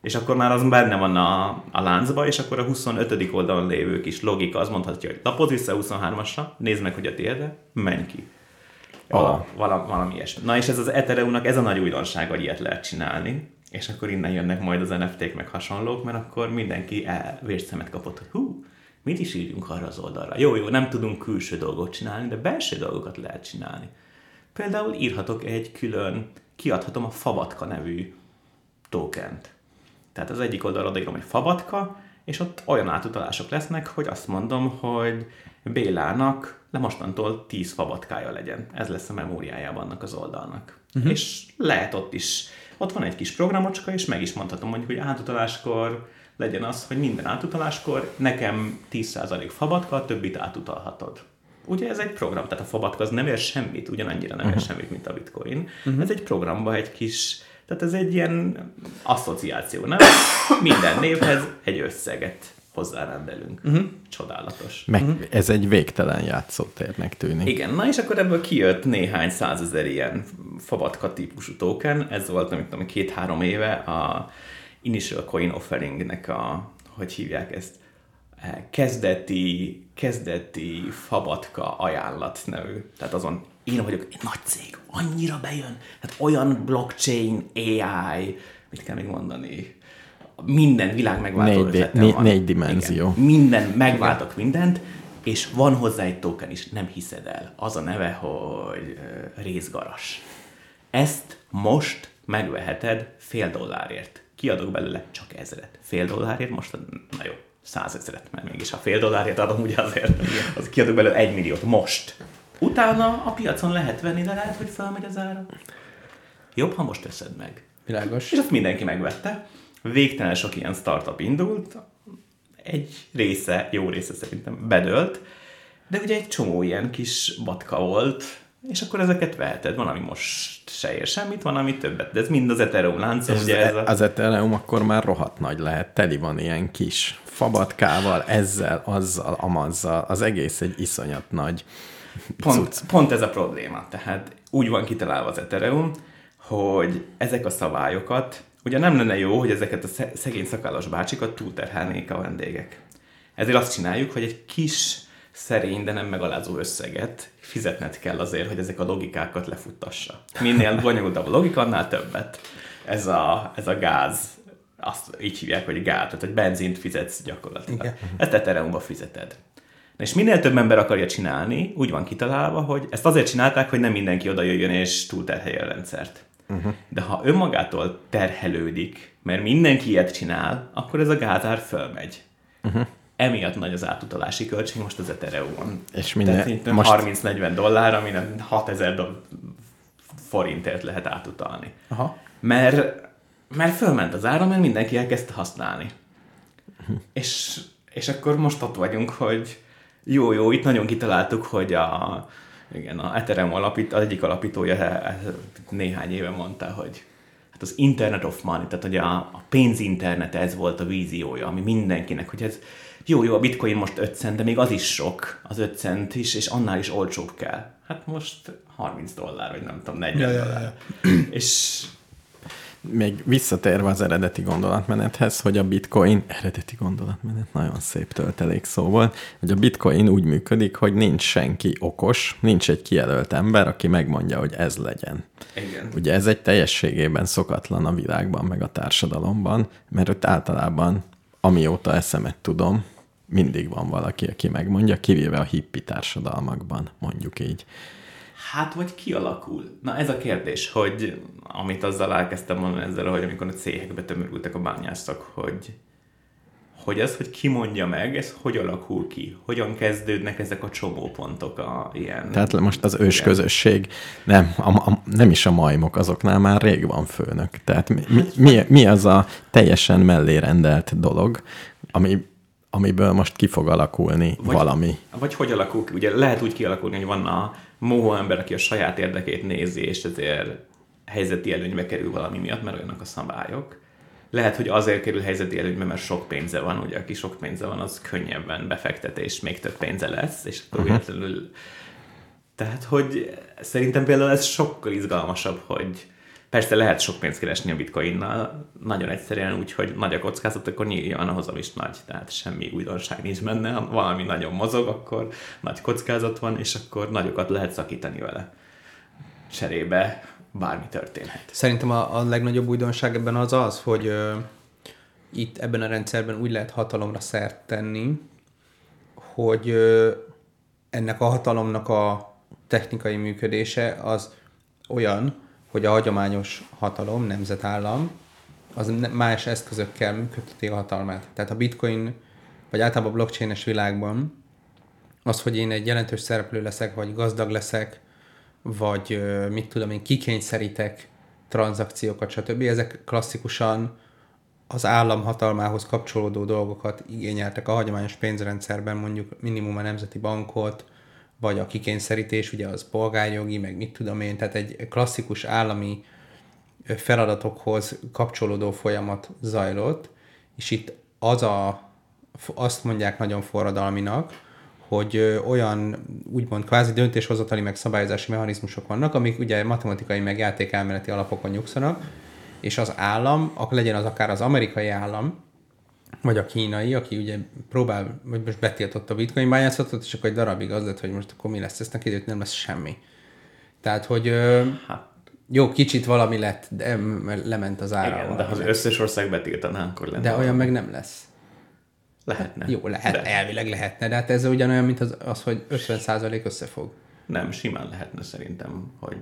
És akkor már az benne van a, a láncba, és akkor a 25. oldalon lévő kis logika az mondhatja, hogy lapozz vissza a 23-asra, nézd meg, hogy a tiéd, menj ki. Vala, vala, valami ilyesmi. Na és ez az Ethereumnak ez a nagy újdonság, hogy ilyet lehet csinálni, és akkor innen jönnek majd az NFT-k meg hasonlók, mert akkor mindenki el, vérszemet kapott, hogy hú, mit is írjunk arra az oldalra. Jó, jó, nem tudunk külső dolgot csinálni, de belső dolgokat lehet csinálni. Például írhatok egy külön, kiadhatom a Favatka nevű tokent. Tehát az egyik oldalra odaírom, hogy Fabatka, és ott olyan átutalások lesznek, hogy azt mondom, hogy Bélának de mostantól 10 fabatkája legyen. Ez lesz a memóriájában annak az oldalnak. Uh-huh. És lehet ott is, ott van egy kis programocska, és meg is mondhatom mondjuk, hogy átutaláskor legyen az, hogy minden átutaláskor nekem 10% fabatka, a többit átutalhatod. Ugye ez egy program, tehát a fabatka az nem ér semmit, ugyanannyira nem ér uh-huh. semmit, mint a bitcoin. Uh-huh. Ez egy programba egy kis, tehát ez egy ilyen asszociáció, nem? Minden névhez egy összeget hozzárendelünk. Uh-huh. Csodálatos. Meg ez egy végtelen játszótérnek tűnik. Igen, na és akkor ebből kijött néhány százezer ilyen fabatka típusú token. Ez volt, amit tudom, két-három éve a Initial Coin Offeringnek a, hogy hívják ezt, kezdeti, kezdeti fabatka ajánlat nevű. Tehát azon én vagyok egy nagy cég, annyira bejön, hát olyan blockchain, AI, mit kell még mondani, minden világ megváltó Négy, ötletem né, van. négy dimenzió. Igen, minden, megváltok mindent, és van hozzá egy token is, nem hiszed el. Az a neve, hogy ö, részgaras. Ezt most megveheted fél dollárért. Kiadok belőle csak ezret. Fél dollárért most, na jó, százezret, mert mégis a fél dollárért adom ugye azért, az kiadok belőle egy milliót most. Utána a piacon lehet venni, de lehet, hogy felmegy az ára. Jobb, ha most teszed meg. Világos. És ezt mindenki megvette. Végtelen sok ilyen startup indult, egy része, jó része szerintem bedölt, de ugye egy csomó ilyen kis batka volt, és akkor ezeket veheted. Van, ami most se ér semmit, van, ami többet. De ez mind az Ethereum lánc, És ugye ez a... az Ethereum akkor már rohadt nagy lehet. Teli van ilyen kis fabatkával, ezzel, azzal, amazzal. Az egész egy iszonyat nagy Pont, pont ez a probléma. Tehát úgy van kitalálva az Ethereum, hogy ezek a szabályokat, ugye nem lenne jó, hogy ezeket a sze- szegény szakállas bácsikat túlterhelnék a vendégek. Ezért azt csináljuk, hogy egy kis szerény, de nem megalázó összeget fizetned kell azért, hogy ezek a logikákat lefuttassa. Minél bonyolultabb a logika, annál többet. Ez a, ez a gáz azt így hívják, hogy gát, tehát hogy benzint fizetsz gyakorlatilag. Igen. Ezt ethereum fizeted. Na és minél több ember akarja csinálni, úgy van kitalálva, hogy ezt azért csinálták, hogy nem mindenki oda jöjjön és túlterhelje a rendszert. Uh-huh. De ha önmagától terhelődik, mert mindenki ilyet csinál, akkor ez a gázár fölmegy. Uh-huh. Emiatt nagy az átutalási költség most az Ethereum-on. És minden- Tehát most- most... 30-40 dollár, amin 6000 do- forintért lehet átutalni. Aha. Mert, mert fölment az ára, mert mindenki elkezdte használni. És, és akkor most ott vagyunk, hogy jó, jó, itt nagyon kitaláltuk, hogy a, igen, a Ethereum alapít, az egyik alapítója eh, eh, néhány éve mondta, hogy hát az Internet of Money, tehát hogy a, a pénzinternet ez volt a víziója, ami mindenkinek, hogy ez jó, jó, a bitcoin most 5 cent, de még az is sok, az 5 cent is, és annál is olcsóbb kell. Hát most 30 dollár, vagy nem tudom, 40 Ja, ja, dollár. És Még visszatérve az eredeti gondolatmenethez, hogy a bitcoin, eredeti gondolatmenet, nagyon szép töltelék szó volt, hogy a bitcoin úgy működik, hogy nincs senki okos, nincs egy kijelölt ember, aki megmondja, hogy ez legyen. igen. Ugye ez egy teljességében szokatlan a világban, meg a társadalomban, mert ott általában, amióta eszemet tudom, mindig van valaki, aki megmondja, kivéve a hippi társadalmakban, mondjuk így. Hát, vagy kialakul? Na ez a kérdés, hogy amit azzal elkezdtem mondani ezzel, hogy amikor a cégekbe tömörültek a bányászak, hogy hogy ez, hogy ki mondja meg, ez hogy alakul ki? Hogyan kezdődnek ezek a csomópontok a ilyen... Tehát most az ős közösség, nem, a, a, nem is a majmok, azoknál már rég van főnök. Tehát mi, mi, mi, mi az a teljesen mellérendelt dolog, ami, amiből most ki fog alakulni Vagy- valami. Vagy hogy alakul ki? Ugye lehet úgy kialakulni, hogy van a mohó ember, aki a saját érdekét nézi, és ezért helyzeti előnybe kerül valami miatt, mert olyanok a szabályok. Lehet, hogy azért kerül helyzeti előnybe, mert sok pénze van, ugye aki sok pénze van, az könnyebben befektet, és még több pénze lesz, és akkor uh-huh. véletlenül... Tehát, hogy szerintem például ez sokkal izgalmasabb, hogy persze lehet sok pénzt keresni a bitcoinnal, nagyon egyszerűen úgy, hogy nagy a kockázat, akkor nyíljon ahhoz, is nagy. Tehát semmi újdonság nincs benne, ha valami nagyon mozog, akkor nagy kockázat van, és akkor nagyokat lehet szakítani vele. Cserébe bármi történhet. Szerintem a, a legnagyobb újdonság ebben az az, hogy ö, itt ebben a rendszerben úgy lehet hatalomra szert tenni, hogy ö, ennek a hatalomnak a technikai működése az olyan, hogy a hagyományos hatalom, nemzetállam, az más eszközökkel működteti a hatalmát. Tehát a bitcoin, vagy általában a blockchain-es világban az, hogy én egy jelentős szereplő leszek, vagy gazdag leszek, vagy mit tudom én, kikényszerítek tranzakciókat, stb. Ezek klasszikusan az állam hatalmához kapcsolódó dolgokat igényeltek a hagyományos pénzrendszerben, mondjuk minimum a nemzeti bankot, vagy a kikényszerítés, ugye az polgárjogi, meg mit tudom én, tehát egy klasszikus állami feladatokhoz kapcsolódó folyamat zajlott, és itt az a, azt mondják nagyon forradalminak, hogy olyan úgymond kvázi döntéshozatali meg szabályozási mechanizmusok vannak, amik ugye matematikai meg játékelméleti alapokon nyugszanak, és az állam, legyen az akár az amerikai állam, vagy a kínai, aki ugye próbál, vagy most betiltott a bitcoin bányászatot, és akkor egy darabig az lett, hogy most akkor mi lesz, ezt neki időt nem lesz semmi. Tehát, hogy Hát, jó, kicsit valami lett, de lement az ára. igen, de ha az összes ország betiltaná, akkor lenne. de olyan meg nem lesz. Lehetne. Jó, lehet, De elvileg lehetne, de hát ez ugyanolyan, mint az, az hogy 50% összefog. Nem, simán lehetne szerintem, hogy...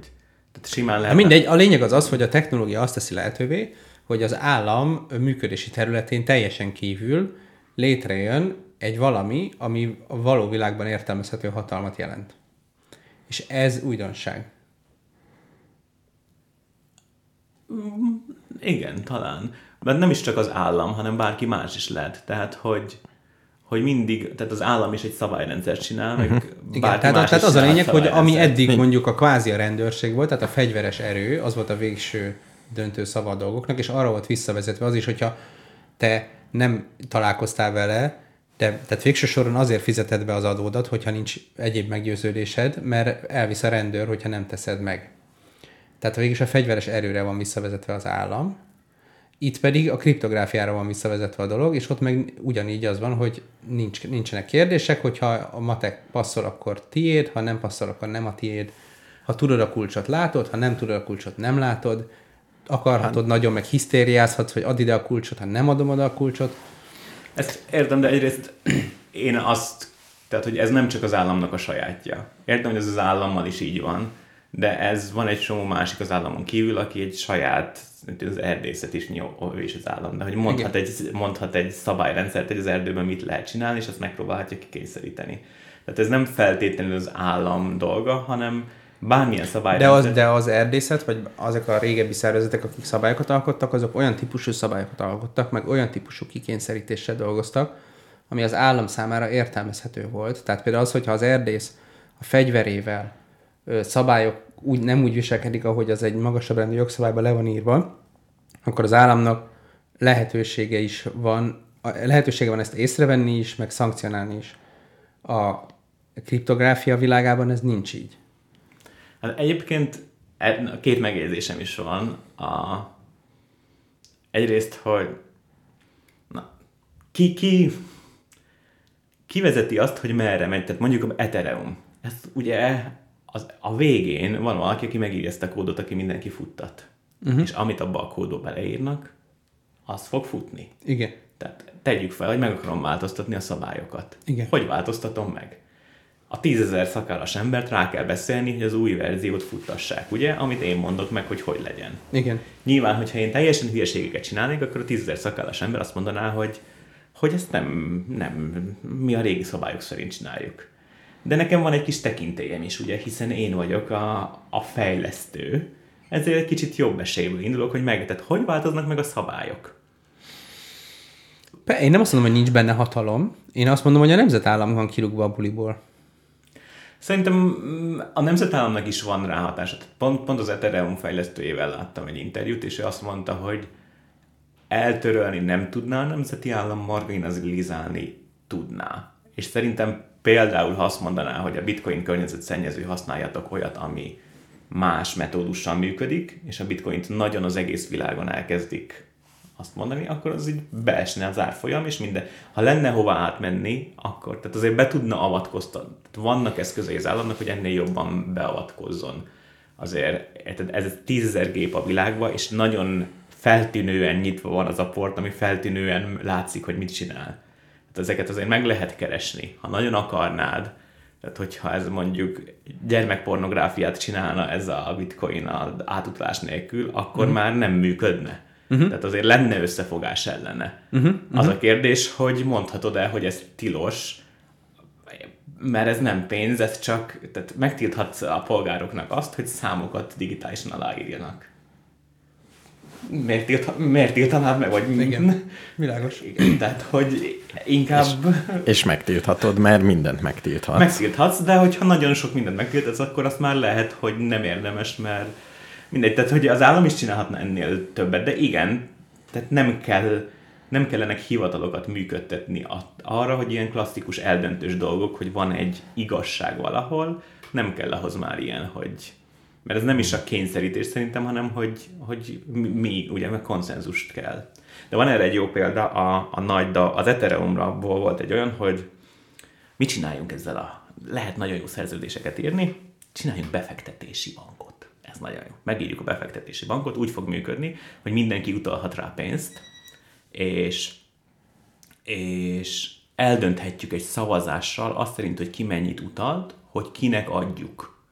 Tehát simán Hát lehetne. mindegy, a lényeg az az, hogy a technológia azt teszi lehetővé, hogy az állam működési területén teljesen kívül létrejön egy valami, ami a való világban értelmezhető hatalmat jelent. És ez újdonság. Igen, talán. Mert nem is csak az állam, hanem bárki más is lehet. Tehát, hogy, hogy mindig, tehát az állam is egy szabályrendszert csinál, meg bárki Igen, tehát, más tehát is az a lényeg, hogy ami eddig mondjuk a kvázi a rendőrség volt, tehát a fegyveres erő, az volt a végső döntő szava a dolgoknak, és arra volt visszavezetve az is, hogyha te nem találkoztál vele, de, tehát végső soron azért fizeted be az adódat, hogyha nincs egyéb meggyőződésed, mert elvisz a rendőr, hogyha nem teszed meg. Tehát végig is a fegyveres erőre van visszavezetve az állam, itt pedig a kriptográfiára van visszavezetve a dolog, és ott meg ugyanígy az van, hogy nincs, nincsenek kérdések, hogyha a matek passzol, akkor tiéd, ha nem passzol, akkor nem a tiéd. Ha tudod a kulcsot, látod, ha nem tudod a kulcsot, nem látod. Akarhatod hát. nagyon, meg hisztériázhatsz, hogy add ide a kulcsot, ha nem adom oda a kulcsot. Ezt értem, de egyrészt én azt, tehát hogy ez nem csak az államnak a sajátja. Értem, hogy ez az állammal is így van, de ez van egy csomó másik az államon kívül, aki egy saját, az erdészet is is az állam, de hogy mondhat egy, mondhat egy szabályrendszert, hogy az erdőben mit lehet csinálni, és azt megpróbálhatja kikényszeríteni. Tehát ez nem feltétlenül az állam dolga, hanem bármilyen szabályrendszer. De az, de az erdészet, vagy azok a régebbi szervezetek, akik szabályokat alkottak, azok olyan típusú szabályokat alkottak, meg olyan típusú kikényszerítéssel dolgoztak, ami az állam számára értelmezhető volt. Tehát például az, hogyha az erdész a fegyverével ö, szabályok úgy, nem úgy viselkedik, ahogy az egy magasabb rendű jogszabályban le van írva, akkor az államnak lehetősége is van, lehetősége van ezt észrevenni is, meg szankcionálni is. A kriptográfia világában ez nincs így. Hát egyébként e- két megjegyzésem is van. A, egyrészt, hogy na, ki, ki, ki vezeti azt, hogy merre megy, tehát mondjuk a Ethereum. Ezt ugye az, a végén van valaki, aki megírja ezt a kódot, aki mindenki futtat. Uh-huh. És amit abba a kódba beleírnak, az fog futni. Igen. Tehát tegyük fel, hogy meg akarom változtatni a szabályokat. Igen. Hogy változtatom meg? A tízezer szakállas embert rá kell beszélni, hogy az új verziót futtassák, ugye? Amit én mondok meg, hogy hogy legyen. Igen. Nyilván, hogyha én teljesen hülyeségeket csinálnék, akkor a tízezer szakállas ember azt mondaná, hogy, hogy ezt nem, nem, mi a régi szabályok szerint csináljuk. De nekem van egy kis tekintélyem is, ugye, hiszen én vagyok a, a fejlesztő, ezért egy kicsit jobb esélyből indulok, hogy meg, tehát hogy változnak meg a szabályok? Én nem azt mondom, hogy nincs benne hatalom. Én azt mondom, hogy a nemzetállam van kirúgva a buliból. Szerintem mm, a nemzetállamnak is van ráhatása. Pont, pont az Ethereum fejlesztőjével láttam egy interjút, és ő azt mondta, hogy eltörölni nem tudná a nemzeti állam, marginalizálni tudná. És szerintem például, ha azt mondaná, hogy a bitcoin környezetszennyező használjatok olyat, ami más metódussal működik, és a bitcoint nagyon az egész világon elkezdik azt mondani, akkor az így beesne az árfolyam, és minden. Ha lenne hova átmenni, akkor, tehát azért be tudna avatkoztatni. Tehát vannak eszközei az államnak, hogy ennél jobban beavatkozzon. Azért, ez tízezer gép a világban, és nagyon feltűnően nyitva van az a port, ami feltűnően látszik, hogy mit csinál. Tehát ezeket azért meg lehet keresni. Ha nagyon akarnád, tehát hogyha ez mondjuk gyermekpornográfiát csinálna ez a bitcoin az átutalás nélkül, akkor mm. már nem működne. Uh-huh. Tehát azért lenne összefogás ellene. Uh-huh. Uh-huh. Az a kérdés, hogy mondhatod-e, hogy ez tilos, mert ez nem pénz, ez csak, tehát megtilthatsz a polgároknak azt, hogy számokat digitálisan aláírjanak. Miért, tilt, miért tiltanád meg? Vagy... Igen, világos. Igen, tehát, hogy inkább... És, és megtilthatod, mert mindent megtilthatsz. Megtilthatsz, de hogyha nagyon sok mindent megtilthatsz, akkor azt már lehet, hogy nem érdemes, mert mindegy, tehát hogy az állam is csinálhatna ennél többet, de igen, tehát nem kell, nem kellenek hivatalokat működtetni arra, hogy ilyen klasszikus eldöntős dolgok, hogy van egy igazság valahol, nem kell ahhoz már ilyen, hogy mert ez nem is a kényszerítés szerintem, hanem hogy, hogy mi, ugye, meg konszenzust kell. De van erre egy jó példa, a, a nagy, da, az Ethereumra volt egy olyan, hogy mit csináljunk ezzel a, lehet nagyon jó szerződéseket írni, csináljunk befektetési bankot ez nagyon jó. Megírjuk a befektetési bankot, úgy fog működni, hogy mindenki utalhat rá pénzt, és, és eldönthetjük egy szavazással azt szerint, hogy ki mennyit utalt, hogy kinek adjuk.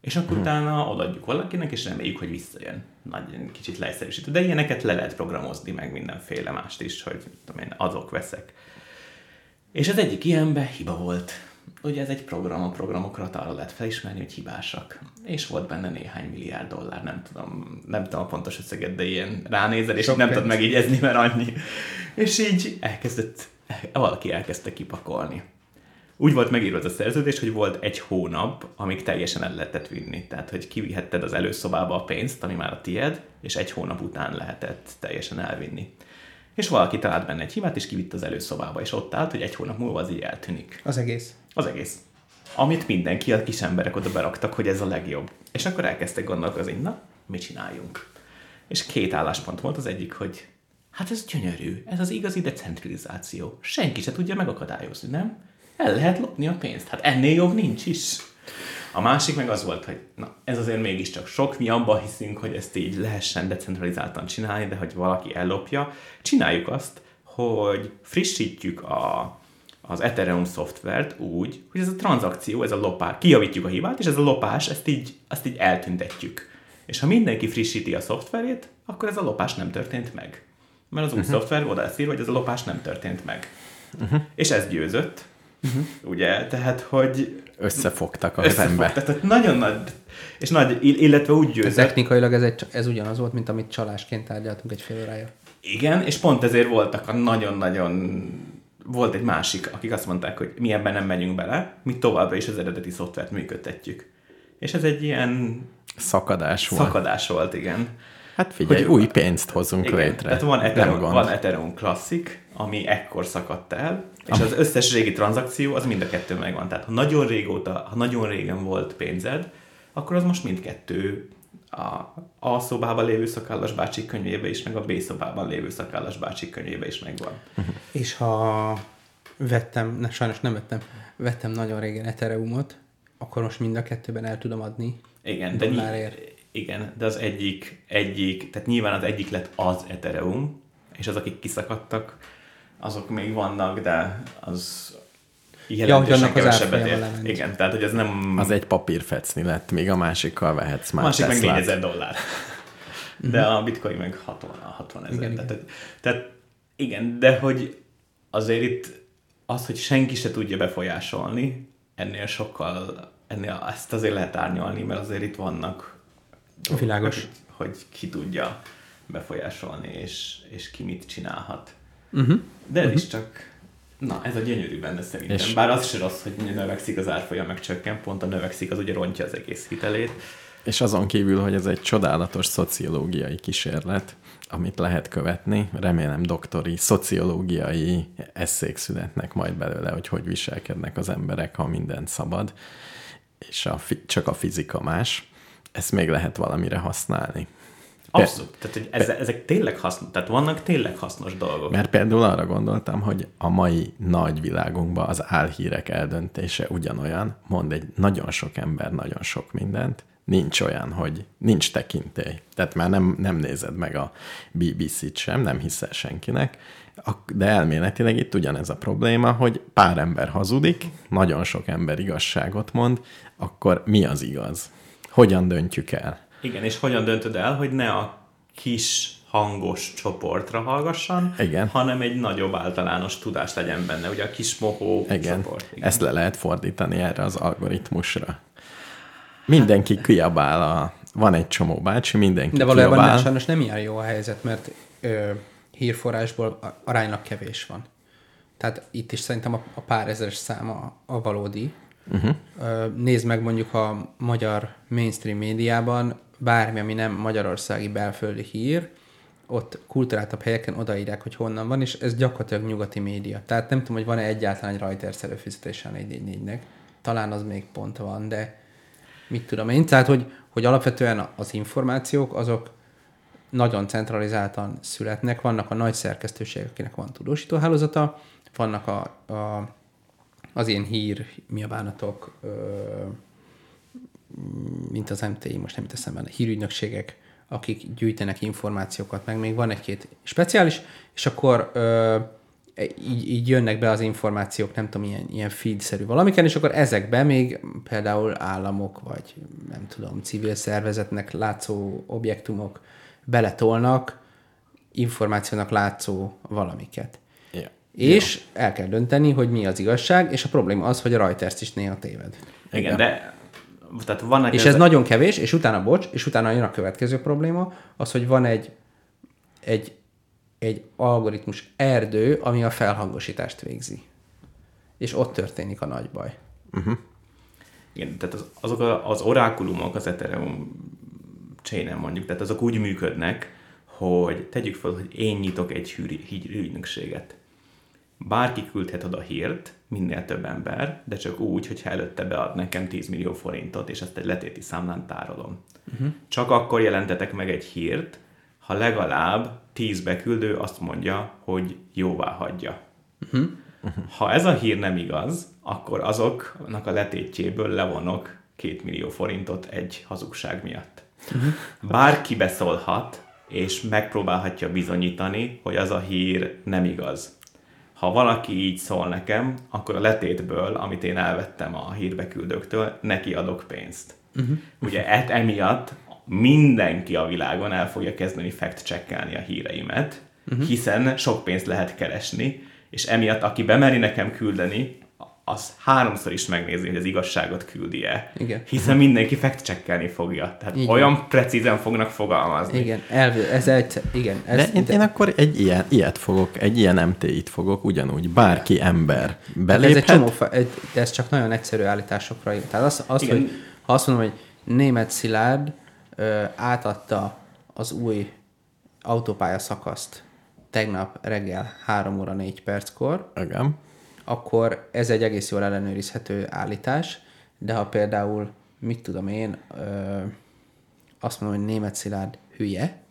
És akkor hmm. utána odaadjuk valakinek, és reméljük, hogy visszajön. Nagy, kicsit leegyszerűsítő. De ilyeneket le lehet programozni, meg mindenféle mást is, hogy tudom én, azok veszek. És az egyik ilyenben hiba volt ugye ez egy program, a programokra arra lehet felismerni, hogy hibásak. És volt benne néhány milliárd dollár, nem tudom, nem tudom a pontos összeget, de ilyen ránézel, és nem tudod megígyezni, mert annyi. És így elkezdett, valaki elkezdte kipakolni. Úgy volt megírva az a szerződés, hogy volt egy hónap, amíg teljesen el lehetett vinni. Tehát, hogy kivihetted az előszobába a pénzt, ami már a tied, és egy hónap után lehetett teljesen elvinni. És valaki talált benne egy hibát, és kivitt az előszobába, és ott állt, hogy egy hónap múlva az így eltűnik. Az egész. Az egész. Amit mindenki, a kis emberek oda beraktak, hogy ez a legjobb. És akkor elkezdtek gondolkozni, na, mit csináljunk? És két álláspont volt, az egyik, hogy hát ez gyönyörű, ez az igazi decentralizáció. Senki se tudja megakadályozni, nem? El lehet lopni a pénzt. Hát ennél jobb nincs is. A másik meg az volt, hogy na, ez azért mégiscsak sok, mi abban hiszünk, hogy ezt így lehessen decentralizáltan csinálni, de hogy valaki ellopja. Csináljuk azt, hogy frissítjük a, az Ethereum szoftvert úgy, hogy ez a tranzakció, ez a lopás, kijavítjuk a hibát, és ez a lopás, ezt így, ezt így eltüntetjük. És ha mindenki frissíti a szoftverét, akkor ez a lopás nem történt meg. Mert az új uh-huh. szoftver oda lesz írva, hogy ez a lopás nem történt meg. Uh-huh. És ez győzött, uh-huh. ugye? Tehát, hogy Összefogtak a összefogtak, tehát nagyon nagy, és nagy, illetve úgy győzött. Technikailag ez, egy, ez ugyanaz volt, mint amit csalásként tárgyaltunk egy fél órája. Igen, és pont ezért voltak a nagyon-nagyon volt egy másik, akik azt mondták, hogy mi ebben nem megyünk bele, mi továbbra is az eredeti szoftvert működtetjük. És ez egy ilyen Szakadás volt. szakadás volt, igen. Hát figyelj, Hogy- új pénzt hozunk Igen, létre. tehát van Ethereum, van Ethereum Classic, ami ekkor szakadt el, és az összes régi tranzakció, az mind a kettő megvan. Tehát ha nagyon régóta, ha nagyon régen volt pénzed, akkor az most mindkettő a A szobában lévő szakállas bácsi könyvébe is, meg a B szobában lévő szakállas bácsi könyvébe is megvan. És ha vettem, ne, sajnos nem vettem, vettem nagyon régen Ethereumot, akkor most mind a kettőben el tudom adni. Igen, de, Dollárért. ny- igen, de az egyik, egyik, tehát nyilván az egyik lett az Ethereum, és az, akik kiszakadtak, azok még vannak, de az jelentősen az kevesebbet lement. Igen, tehát hogy ez nem... Az egy papírfecni lett, míg a másikkal vehetsz a már másik meg Teslát. 4000 dollár. De a bitcoin meg 60, 60 ezer. Igen, Igen, tehát, tehát igen, de hogy azért itt az, hogy senki se tudja befolyásolni, ennél sokkal, ennél ezt azért lehet árnyalni, mert azért itt vannak Világos. Hogy, hogy ki tudja befolyásolni, és, és ki mit csinálhat. Uh-huh. De ez is csak, na ez a gyönyörű benne szerintem. És-. Bár az se rossz, hogy növekszik az árfolyam, meg csökken, pont a növekszik, az ugye rontja az egész hitelét. És azon kívül, hogy ez egy csodálatos szociológiai kísérlet, amit lehet követni, remélem doktori szociológiai eszék születnek majd belőle, hogy hogy viselkednek az emberek, ha minden szabad, és a csak a fizika más. Ezt még lehet valamire használni. Abszolút. Tehát, hogy ezek, ezek tényleg hasznos, tehát vannak tényleg hasznos dolgok. Mert például arra gondoltam, hogy a mai nagy világunkban az álhírek eldöntése ugyanolyan, mond egy nagyon sok ember nagyon sok mindent, nincs olyan, hogy nincs tekintély. Tehát már nem, nem nézed meg a BBC-t sem, nem hiszel senkinek, de elméletileg itt ugyanez a probléma, hogy pár ember hazudik, nagyon sok ember igazságot mond, akkor mi az igaz? Hogyan döntjük el? Igen, és hogyan döntöd el, hogy ne a kis hangos csoportra hallgasson, Igen. hanem egy nagyobb általános tudás legyen benne, ugye a kis mohó Igen, csoport. ezt le lehet fordítani erre az algoritmusra. Mindenki kiabál, a, van egy csomó bácsi, mindenki De valójában kiabál. nem, sajnos nem ilyen jó a helyzet, mert ö, hírforrásból a- aránylag kevés van. Tehát itt is szerintem a, a pár ezeres száma a valódi. Uh-huh. Nézd meg mondjuk a magyar mainstream médiában, bármi, ami nem magyarországi belföldi hír, ott kulturáltabb helyeken odaírják, hogy honnan van, és ez gyakorlatilag nyugati média. Tehát nem tudom, hogy van-e egyáltalán egy Reuters előfizetése a 444-nek. Talán az még pont van, de mit tudom én. Tehát, hogy, hogy alapvetően az információk azok nagyon centralizáltan születnek. Vannak a nagy szerkesztőségek, akinek van tudósítóhálózata, vannak a, a, az ilyen hír, mi a bánatok, ö, mint az MTI, most nem jut eszembe, hírügynökségek, akik gyűjtenek információkat, meg még van egy-két speciális, és akkor ö, így, így jönnek be az információk, nem tudom, ilyen, ilyen feed-szerű valamiken, és akkor ezekbe még például államok, vagy nem tudom, civil szervezetnek látszó objektumok beletolnak információnak látszó valamiket. Ja. És el kell dönteni, hogy mi az igazság, és a probléma az, hogy a Reuters is néha téved. Igen, de tehát vannak És ez nagyon kevés, és utána, bocs, és utána jön a következő probléma, az, hogy van egy, egy, egy algoritmus erdő, ami a felhangosítást végzi. És ott történik a nagy baj. Igen, tehát az, azok a, az orákulumok az Ethereum chain mondjuk, tehát azok úgy működnek, hogy tegyük fel, hogy én nyitok egy hűri- hírügynökséget. Bárki küldhet oda hírt, minél több ember, de csak úgy, hogyha előtte bead nekem 10 millió forintot, és ezt egy letéti számlán tárolom. Uh-huh. Csak akkor jelentetek meg egy hírt, ha legalább 10 beküldő azt mondja, hogy jóvá hagyja. Ha ez a hír nem igaz, akkor azoknak a letétjéből levonok két millió forintot egy hazugság miatt. Bárki beszólhat, és megpróbálhatja bizonyítani, hogy az a hír nem igaz. Ha valaki így szól nekem, akkor a letétből, amit én elvettem a hírbeküldőktől, neki adok pénzt. Uh-huh. Ugye et, emiatt mindenki a világon el fogja kezdeni fact-checkelni a híreimet, uh-huh. hiszen sok pénzt lehet keresni, és emiatt aki bemeri nekem küldeni, az háromszor is megnézi, hogy az igazságot küldi-e. Igen. Hiszen mindenki fact fogja. Tehát Igen. olyan precízen fognak fogalmazni. Igen, elv, ez egy, igen. Ez, De én, én akkor egy ilyen, ilyet fogok, egy ilyen MT-t fogok, ugyanúgy bárki ember ez beléphet. egy csomó, de ez csak nagyon egyszerű állításokra. Tehát az, az Igen. hogy ha azt mondom, hogy német Szilárd ö, átadta az új autópálya szakaszt tegnap reggel 3 óra 4 perckor, Igen. Akkor ez egy egész jól ellenőrizhető állítás, de ha például, mit tudom én, ö, azt mondom, hogy német Szilárd hülye,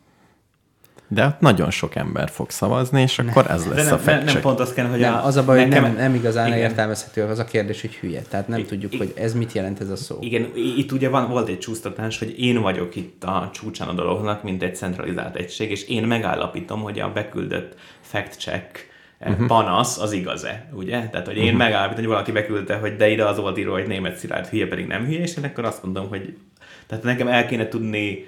De ott nagyon sok ember fog szavazni, és akkor ez De lesz nem, a nem, fact nem pont azt kell, hogy nem, a, az a baj, hogy nekem- nem, nem igazán igen. értelmezhető az a kérdés, hogy hülye. Tehát nem tudjuk, I- hogy ez mit jelent ez a szó. Igen, i- itt ugye van, volt egy csúsztatás, hogy én vagyok itt a csúcsán a dolognak, mint egy centralizált egység, és én megállapítom, hogy a beküldött fact-check uh-huh. panasz az igaz-e, ugye? Tehát, hogy én uh-huh. megállapítom, hogy valaki beküldte, hogy de ide az volt írva, hogy német szilárd hülye, pedig nem hülye, és én akkor azt mondom, hogy tehát nekem el kéne tudni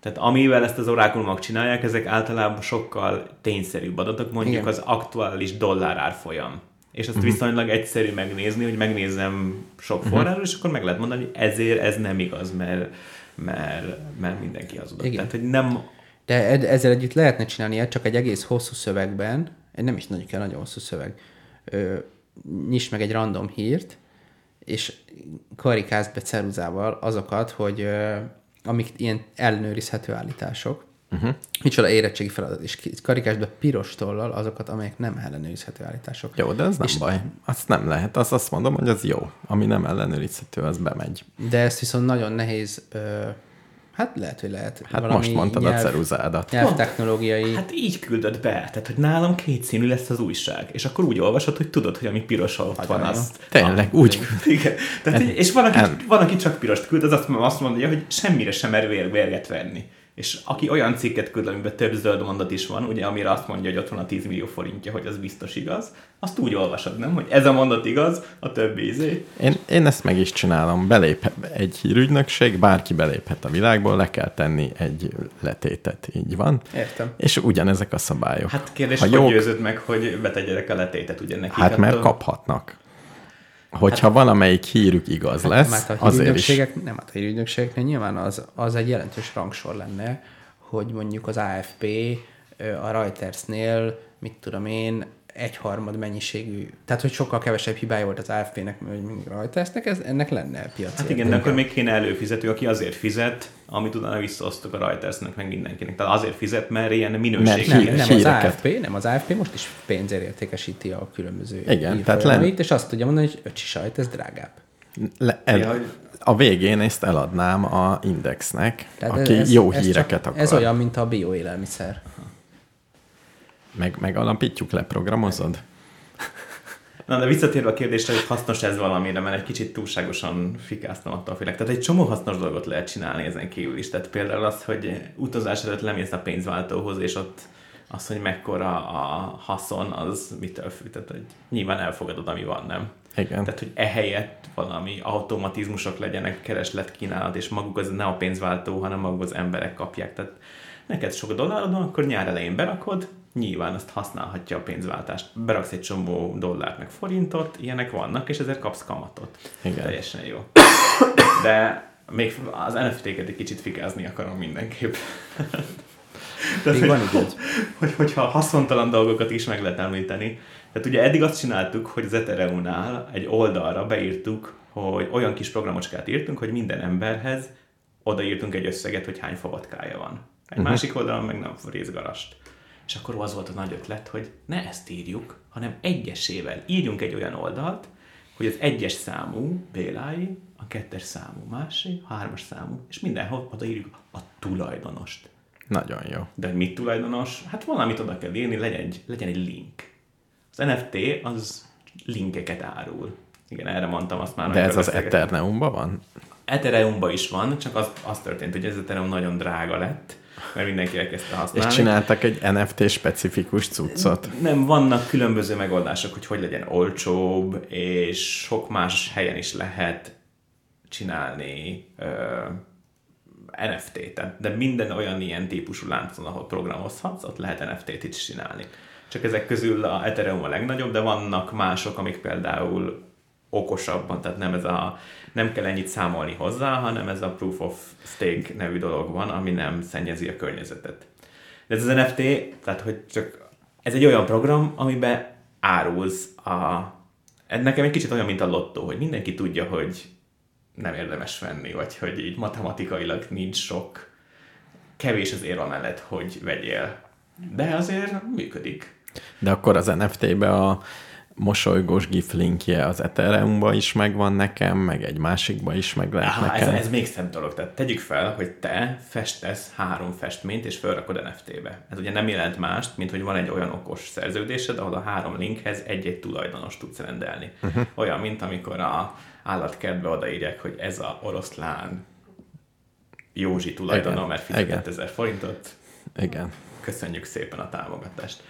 tehát amivel ezt az orákulumok csinálják, ezek általában sokkal tényszerűbb adatok, mondjuk Igen. az aktuális dollár árfolyam. És azt uh-huh. viszonylag egyszerű megnézni, hogy megnézem sok forrásról, és akkor meg lehet mondani, hogy ezért ez nem igaz, mert, mert, mert mindenki hazudott. Igen. Tehát, hogy nem... De ezzel együtt lehetne csinálni csak egy egész hosszú szövegben, nem is nagyon kell, nagyon hosszú szöveg, ö, nyisd meg egy random hírt, és karikázd be ceruzával azokat, hogy ö, amik ilyen ellenőrizhető állítások, uh-huh. micsoda érettségi feladat, és karikázd be piros tollal azokat, amelyek nem ellenőrizhető állítások. Jó, de ez nem baj. Azt nem lehet. Azt azt mondom, hogy az jó. Ami nem ellenőrizhető, az bemegy. De ezt viszont nagyon nehéz, ö, hát lehet, hogy lehet. Hát most mondtad a ceruzádat. Nyelvtechnológiai... Hát így küldött be, tehát hogy nálam kétszínű lesz az újság, és akkor úgy olvasod, hogy tudod, hogy ami piros ott van, jó. az... Tényleg, úgy küld. Igen. Tehát, hogy- és van aki, en- van, aki csak pirost küld, az azt, azt mondja, hogy semmire sem mer vér, vérget venni. És aki olyan cikket küld, amiben több zöld mondat is van, ugye, amire azt mondja, hogy ott van a 10 millió forintja, hogy az biztos igaz, azt úgy olvasod, nem? Hogy ez a mondat igaz, a többi izé. Én, én ezt meg is csinálom. Belép egy hírügynökség, bárki beléphet a világból, le kell tenni egy letétet. Így van. Értem. És ugyanezek a szabályok. Hát kérdés, ha hogy jók, győződ meg, hogy betegyenek a letétet, ugye nekik. hát mert attól- kaphatnak. Hogyha hát, valamelyik hírük igaz lesz, Hát a azért is. nem, hát a hírügynökségeknél nyilván az, az egy jelentős rangsor lenne, hogy mondjuk az AFP a Reutersnél, mit tudom én, egyharmad mennyiségű, tehát hogy sokkal kevesebb hibája volt az AFP-nek, mint a Reutersnek, ez, ennek lenne piaci Hát igen, de akkor még kéne előfizető, aki azért fizet, amit utána visszaosztok a Reutersnek, meg mindenkinek. Tehát azért fizet, mert ilyen minőségi. Nem, hír- nem az. AFP, nem az AFP most is pénzért értékesíti a különböző Igen, tehát len- és azt tudja mondani, hogy öcsi sajt, ez drágább. Le, el, Ja, hogy- A végén ezt eladnám a Indexnek, Tehát aki ez- jó ez híreket csak, akar. Ez olyan, mint a bioélelmiszer. Meg, megalapítjuk, leprogramozod? Na, de visszatérve a kérdésre, hogy hasznos ez valamire, mert egy kicsit túlságosan fikáztam attól félek. Tehát egy csomó hasznos dolgot lehet csinálni ezen kívül is. Tehát például az, hogy utazás előtt lemész a pénzváltóhoz, és ott az, hogy mekkora a haszon, az mitől függ. Tehát, hogy nyilván elfogadod, ami van, nem? Igen. Tehát, hogy ehelyett valami automatizmusok legyenek, keresletkínálat, és maguk az ne a pénzváltó, hanem maguk az emberek kapják. Tehát neked sok dollárod van, akkor nyár elején berakod, nyilván azt használhatja a pénzváltást. Beraksz egy csomó dollárt, meg forintot, ilyenek vannak, és ezért kapsz kamatot. Igen. Teljesen jó. De még az NFT-ket egy kicsit fikázni akarom mindenképp. Tehát, Még hogy, van időd. hogy, hogyha haszontalan dolgokat is meg lehet említeni. Tehát ugye eddig azt csináltuk, hogy az Ethereum-nál egy oldalra beírtuk, hogy olyan kis programocskát írtunk, hogy minden emberhez odaírtunk egy összeget, hogy hány favatkája van. Egy uh-huh. másik oldalon meg nem részgarast. És akkor az volt a nagy ötlet, hogy ne ezt írjuk, hanem egyesével írjunk egy olyan oldalt, hogy az egyes számú Bélái, a kettes számú másé, a hármas számú, és mindenhol odaírjuk a tulajdonost. Nagyon jó. De mit tulajdonos? Hát valamit oda kell írni, legyen egy, legyen egy link. Az NFT az linkeket árul. Igen, erre mondtam azt már. De ez az. Eterneumban van? Ethereumban is van, csak az, az történt, hogy ez Ethereum nagyon drága lett, mert mindenki elkezdte És használni. csináltak egy NFT specifikus cuccot. Nem, vannak különböző megoldások, hogy hogy legyen olcsóbb, és sok más helyen is lehet csinálni ö, NFT-t. De minden olyan ilyen típusú láncon, ahol programozhatsz, ott lehet NFT-t is csinálni. Csak ezek közül a Ethereum a legnagyobb, de vannak mások, amik például okosabban, tehát nem ez a nem kell ennyit számolni hozzá, hanem ez a Proof of Stake nevű dolog van, ami nem szennyezi a környezetet. De ez az NFT, tehát hogy csak ez egy olyan program, amiben árulsz a... Ez nekem egy kicsit olyan, mint a lottó, hogy mindenki tudja, hogy nem érdemes venni, vagy hogy így matematikailag nincs sok, kevés az érve mellett, hogy vegyél. De azért működik. De akkor az NFT-be a mosolygós gif linkje az Ethereumba is megvan nekem, meg egy másikba is meg lehet ez, nekem. ez még szebb dolog. Tehát tegyük fel, hogy te festesz három festményt, és felrakod NFT-be. Ez ugye nem jelent mást, mint hogy van egy olyan okos szerződésed, ahol a három linkhez egy-egy tulajdonos tudsz rendelni. Uh-huh. Olyan, mint amikor a állatkertbe odaírják, hogy ez a oroszlán Józsi tulajdona, Igen, mert fizetett ezer forintot. Igen. Köszönjük szépen a támogatást.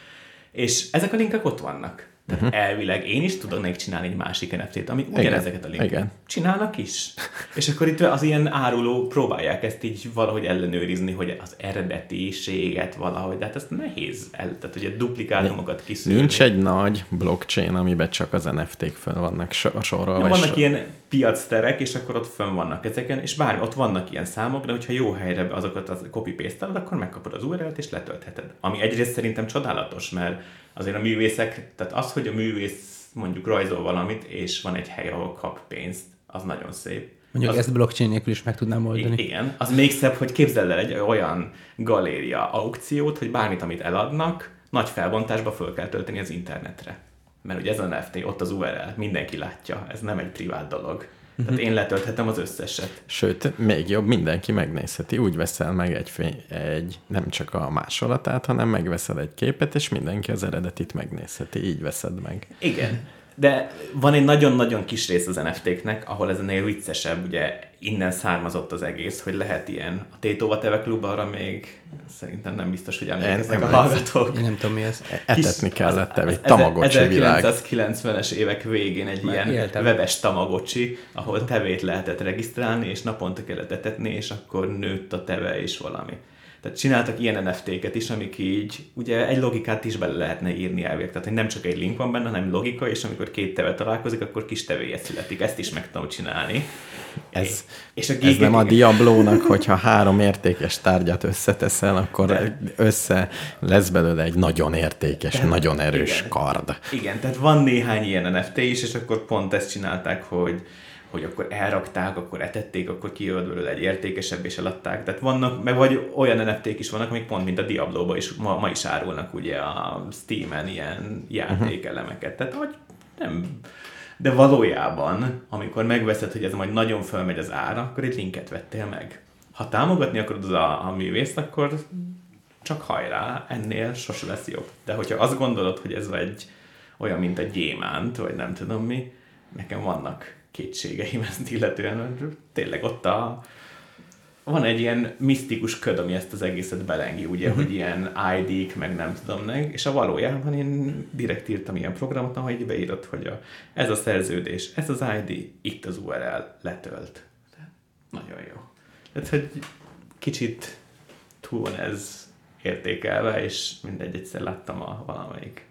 És ezek a linkek ott vannak. Tehát uh-huh. elvileg én is tudok csinálni egy másik NFT-t, ami ugyanezeket a linkeket Igen. csinálnak is. És akkor itt az ilyen áruló próbálják ezt így valahogy ellenőrizni, hogy az eredetiséget valahogy, de hát ezt nehéz el, tehát ugye duplikátumokat kiszűrni. Nincs egy nagy blockchain, amiben csak az NFT-k föl vannak so- sorolva. És vannak ilyen piacterek, és akkor ott fönn vannak ezeken, és bár ott vannak ilyen számok, de hogyha jó helyre azokat az copy paste akkor megkapod az URL-t, és letöltheted. Ami egyrészt szerintem csodálatos, mert azért a művészek, tehát az, hogy a művész mondjuk rajzol valamit, és van egy hely, ahol kap pénzt, az nagyon szép. Mondjuk az, ezt blockchain nélkül is meg tudnám oldani. Igen, az még szebb, hogy képzeld el egy olyan galéria aukciót, hogy bármit, amit eladnak, nagy felbontásba föl kell tölteni az internetre. Mert ugye ez a NFT, ott az URL, mindenki látja, ez nem egy privát dolog. Tehát én letölthetem az összeset. Sőt, még jobb, mindenki megnézheti. Úgy veszel meg egy, fény, egy nem csak a másolatát, hanem megveszel egy képet, és mindenki az eredetit megnézheti. Így veszed meg. Igen. De van egy nagyon-nagyon kis rész az NFT-knek, ahol ez ennél viccesebb, ugye innen származott az egész, hogy lehet ilyen. A Tétóva Teve Klub arra még szerintem nem biztos, hogy emlékeznek a hallgatók. Én nem tudom mi ez. Etetni Kis- kellett egy tamagocsi világ. 1990-es évek végén egy Már ilyen éltem. webes tamagocsi, ahol tevét lehetett regisztrálni, és naponta kellett etetni, és akkor nőtt a teve és valami. Tehát csináltak ilyen NFT-ket is, amik így, ugye egy logikát is bele lehetne írni elvileg. Tehát, hogy nem csak egy link van benne, hanem logika, és amikor két teve találkozik, akkor kis tevéje születik. Ezt is meg tudom csinálni. Ez, és a ez gigek- nem a Diablónak, hogyha három értékes tárgyat összeteszel, akkor össze lesz belőle egy nagyon értékes, De- nagyon erős igen. kard. Igen, tehát van néhány ilyen NFT is, és akkor pont ezt csinálták, hogy hogy akkor elrakták, akkor etették, akkor kijött belőle egy értékesebb, és eladták. Tehát vannak, meg vagy olyan NFT-k is vannak, amik pont, mint a Diablo-ba is, ma, ma is árulnak ugye a Steam-en ilyen játékelemeket. Tehát, hogy nem... De valójában, amikor megveszed, hogy ez majd nagyon fölmegy az ára, akkor egy linket vettél meg. Ha támogatni akarod az a, a művészt, akkor csak hajrá, ennél sose lesz jobb. De hogyha azt gondolod, hogy ez egy olyan, mint a gyémánt, vagy nem tudom mi, nekem vannak kétségeim ezt illetően, mert tényleg ott a, van egy ilyen misztikus köd, ami ezt az egészet belengi, ugye, uh-huh. hogy ilyen ID-k, meg nem tudom meg, és a valójában én direkt írtam ilyen programot, ahogy beírott, hogy a, ez a szerződés, ez az ID, itt az URL, letölt. De nagyon jó. Tehát, hogy kicsit túl van ez értékelve, és mindegy, egyszer láttam a valamelyik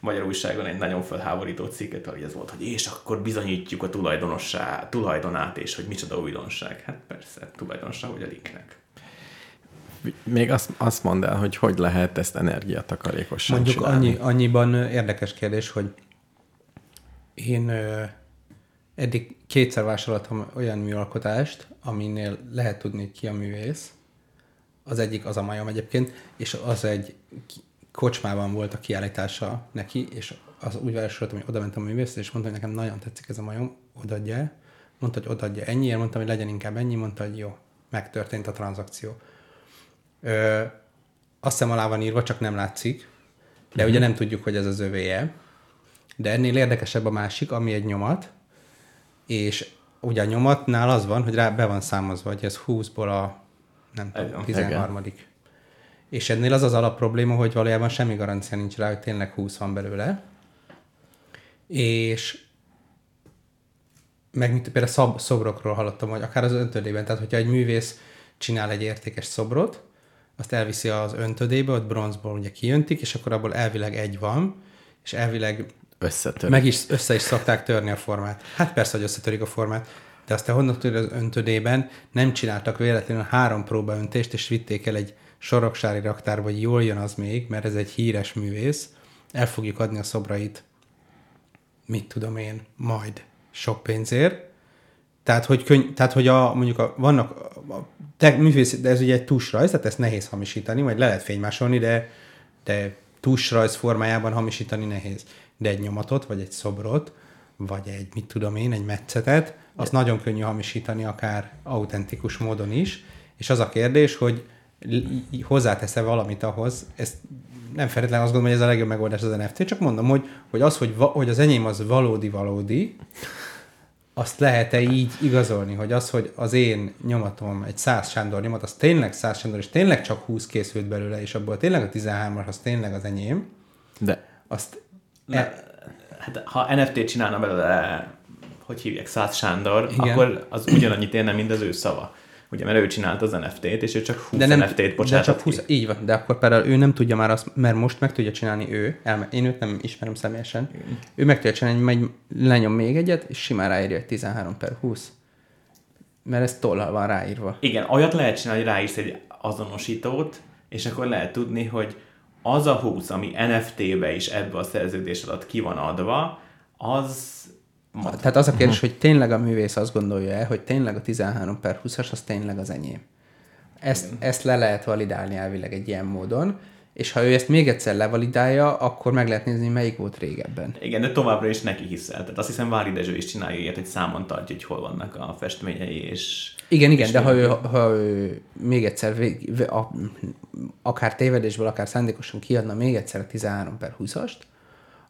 magyar újságon egy nagyon felháborító cikket, hogy ez volt, hogy és akkor bizonyítjuk a tulajdonossá, tulajdonát, és hogy micsoda újdonság. Hát persze, tulajdonság, hogy a linknek. Még azt, azt mondd el, hogy hogy lehet ezt energiatakarékosan Mondjuk csinálni. annyi, annyiban érdekes kérdés, hogy én ö, eddig kétszer vásároltam olyan műalkotást, aminél lehet tudni, ki a művész. Az egyik az a majom egyébként, és az egy kocsmában volt a kiállítása neki, és az úgy vásároltam, hogy oda mentem a művészre, és mondta, hogy nekem nagyon tetszik ez a majom, odaadja el. Mondta, hogy odaadja ennyiért, mondtam, hogy legyen inkább ennyi, mondta, hogy jó, megtörtént a tranzakció. Ö, azt hiszem alá van írva, csak nem látszik, de ugye nem tudjuk, hogy ez az övéje. De ennél érdekesebb a másik, ami egy nyomat, és ugye a nyomatnál az van, hogy rá be van számozva, hogy ez 20-ból a nem tudom, Igen. 13 És ennél az az alap probléma, hogy valójában semmi garancia nincs rá, hogy tényleg 20 van belőle. És meg mint például szab, szobrokról hallottam, hogy akár az öntödében, tehát hogyha egy művész csinál egy értékes szobrot, azt elviszi az öntödébe, ott bronzból ugye kijöntik, és akkor abból elvileg egy van, és elvileg Összetör. meg is, össze is szokták törni a formát. Hát persze, hogy összetörik a formát, de azt te honnan tudod, az öntödében nem csináltak véletlenül három próbaöntést, és vitték el egy soroksári raktárba, hogy jól jön az még, mert ez egy híres művész, el fogjuk adni a szobrait, mit tudom én, majd sok pénzért. Tehát, hogy, könny- tehát, hogy a, mondjuk a, vannak a, te, művész, de ez ugye egy tusrajz, tehát ezt nehéz hamisítani, majd le lehet fénymásolni, de, de tusrajz formájában hamisítani nehéz. De egy nyomatot, vagy egy szobrot, vagy egy, mit tudom én, egy metszetet, az nagyon könnyű hamisítani, akár autentikus módon is. És az a kérdés, hogy hozzátesz-e valamit ahhoz, ezt nem feltétlenül azt gondolom, hogy ez a legjobb megoldás az NFT, csak mondom, hogy, hogy az, hogy, va, hogy az enyém az valódi-valódi, azt lehet-e így igazolni, hogy az, hogy az én nyomatom, egy 100 Sándor nyomat, az tényleg 100 Sándor, és tényleg csak 20 készült belőle, és abból tényleg a 13-as, az tényleg az enyém, De azt Ne, e, hát ha NFT-t csinálna belőle, hogy hívják, Száz Sándor, Igen. akkor az ugyanannyit érne, mint az ő szava. Ugye, mert ő csinált az NFT-t, és ő csak 20 de nem, NFT-t de bocsátott csak 20, ki. így van, de akkor például ő nem tudja már azt, mert most meg tudja csinálni ő, elme, én őt nem ismerem személyesen, ő meg tudja csinálni, hogy megy, lenyom még egyet, és simán ráírja, hogy 13 per 20. Mert ez tollal van ráírva. Igen, olyat lehet csinálni, hogy ráírsz egy azonosítót, és akkor lehet tudni, hogy az a 20, ami NFT-be is ebbe a szerződés alatt ki van adva, az Tehát az a kérdés, hogy tényleg a művész azt gondolja-e, hogy tényleg a 13 per 20-as az tényleg az enyém. Ezt, ezt le lehet validálni elvileg egy ilyen módon, és ha ő ezt még egyszer levalidálja, akkor meg lehet nézni, melyik volt régebben. Igen, de továbbra is neki hiszel. Tehát azt hiszem Vári Dezső is csinálja ilyet, hogy számon tartja, hogy hol vannak a festményei, és... Igen, igen, és de ha ő, ha ő még egyszer, vég, a, akár tévedésből, akár szándékosan kiadna még egyszer a 13 per 20-ast,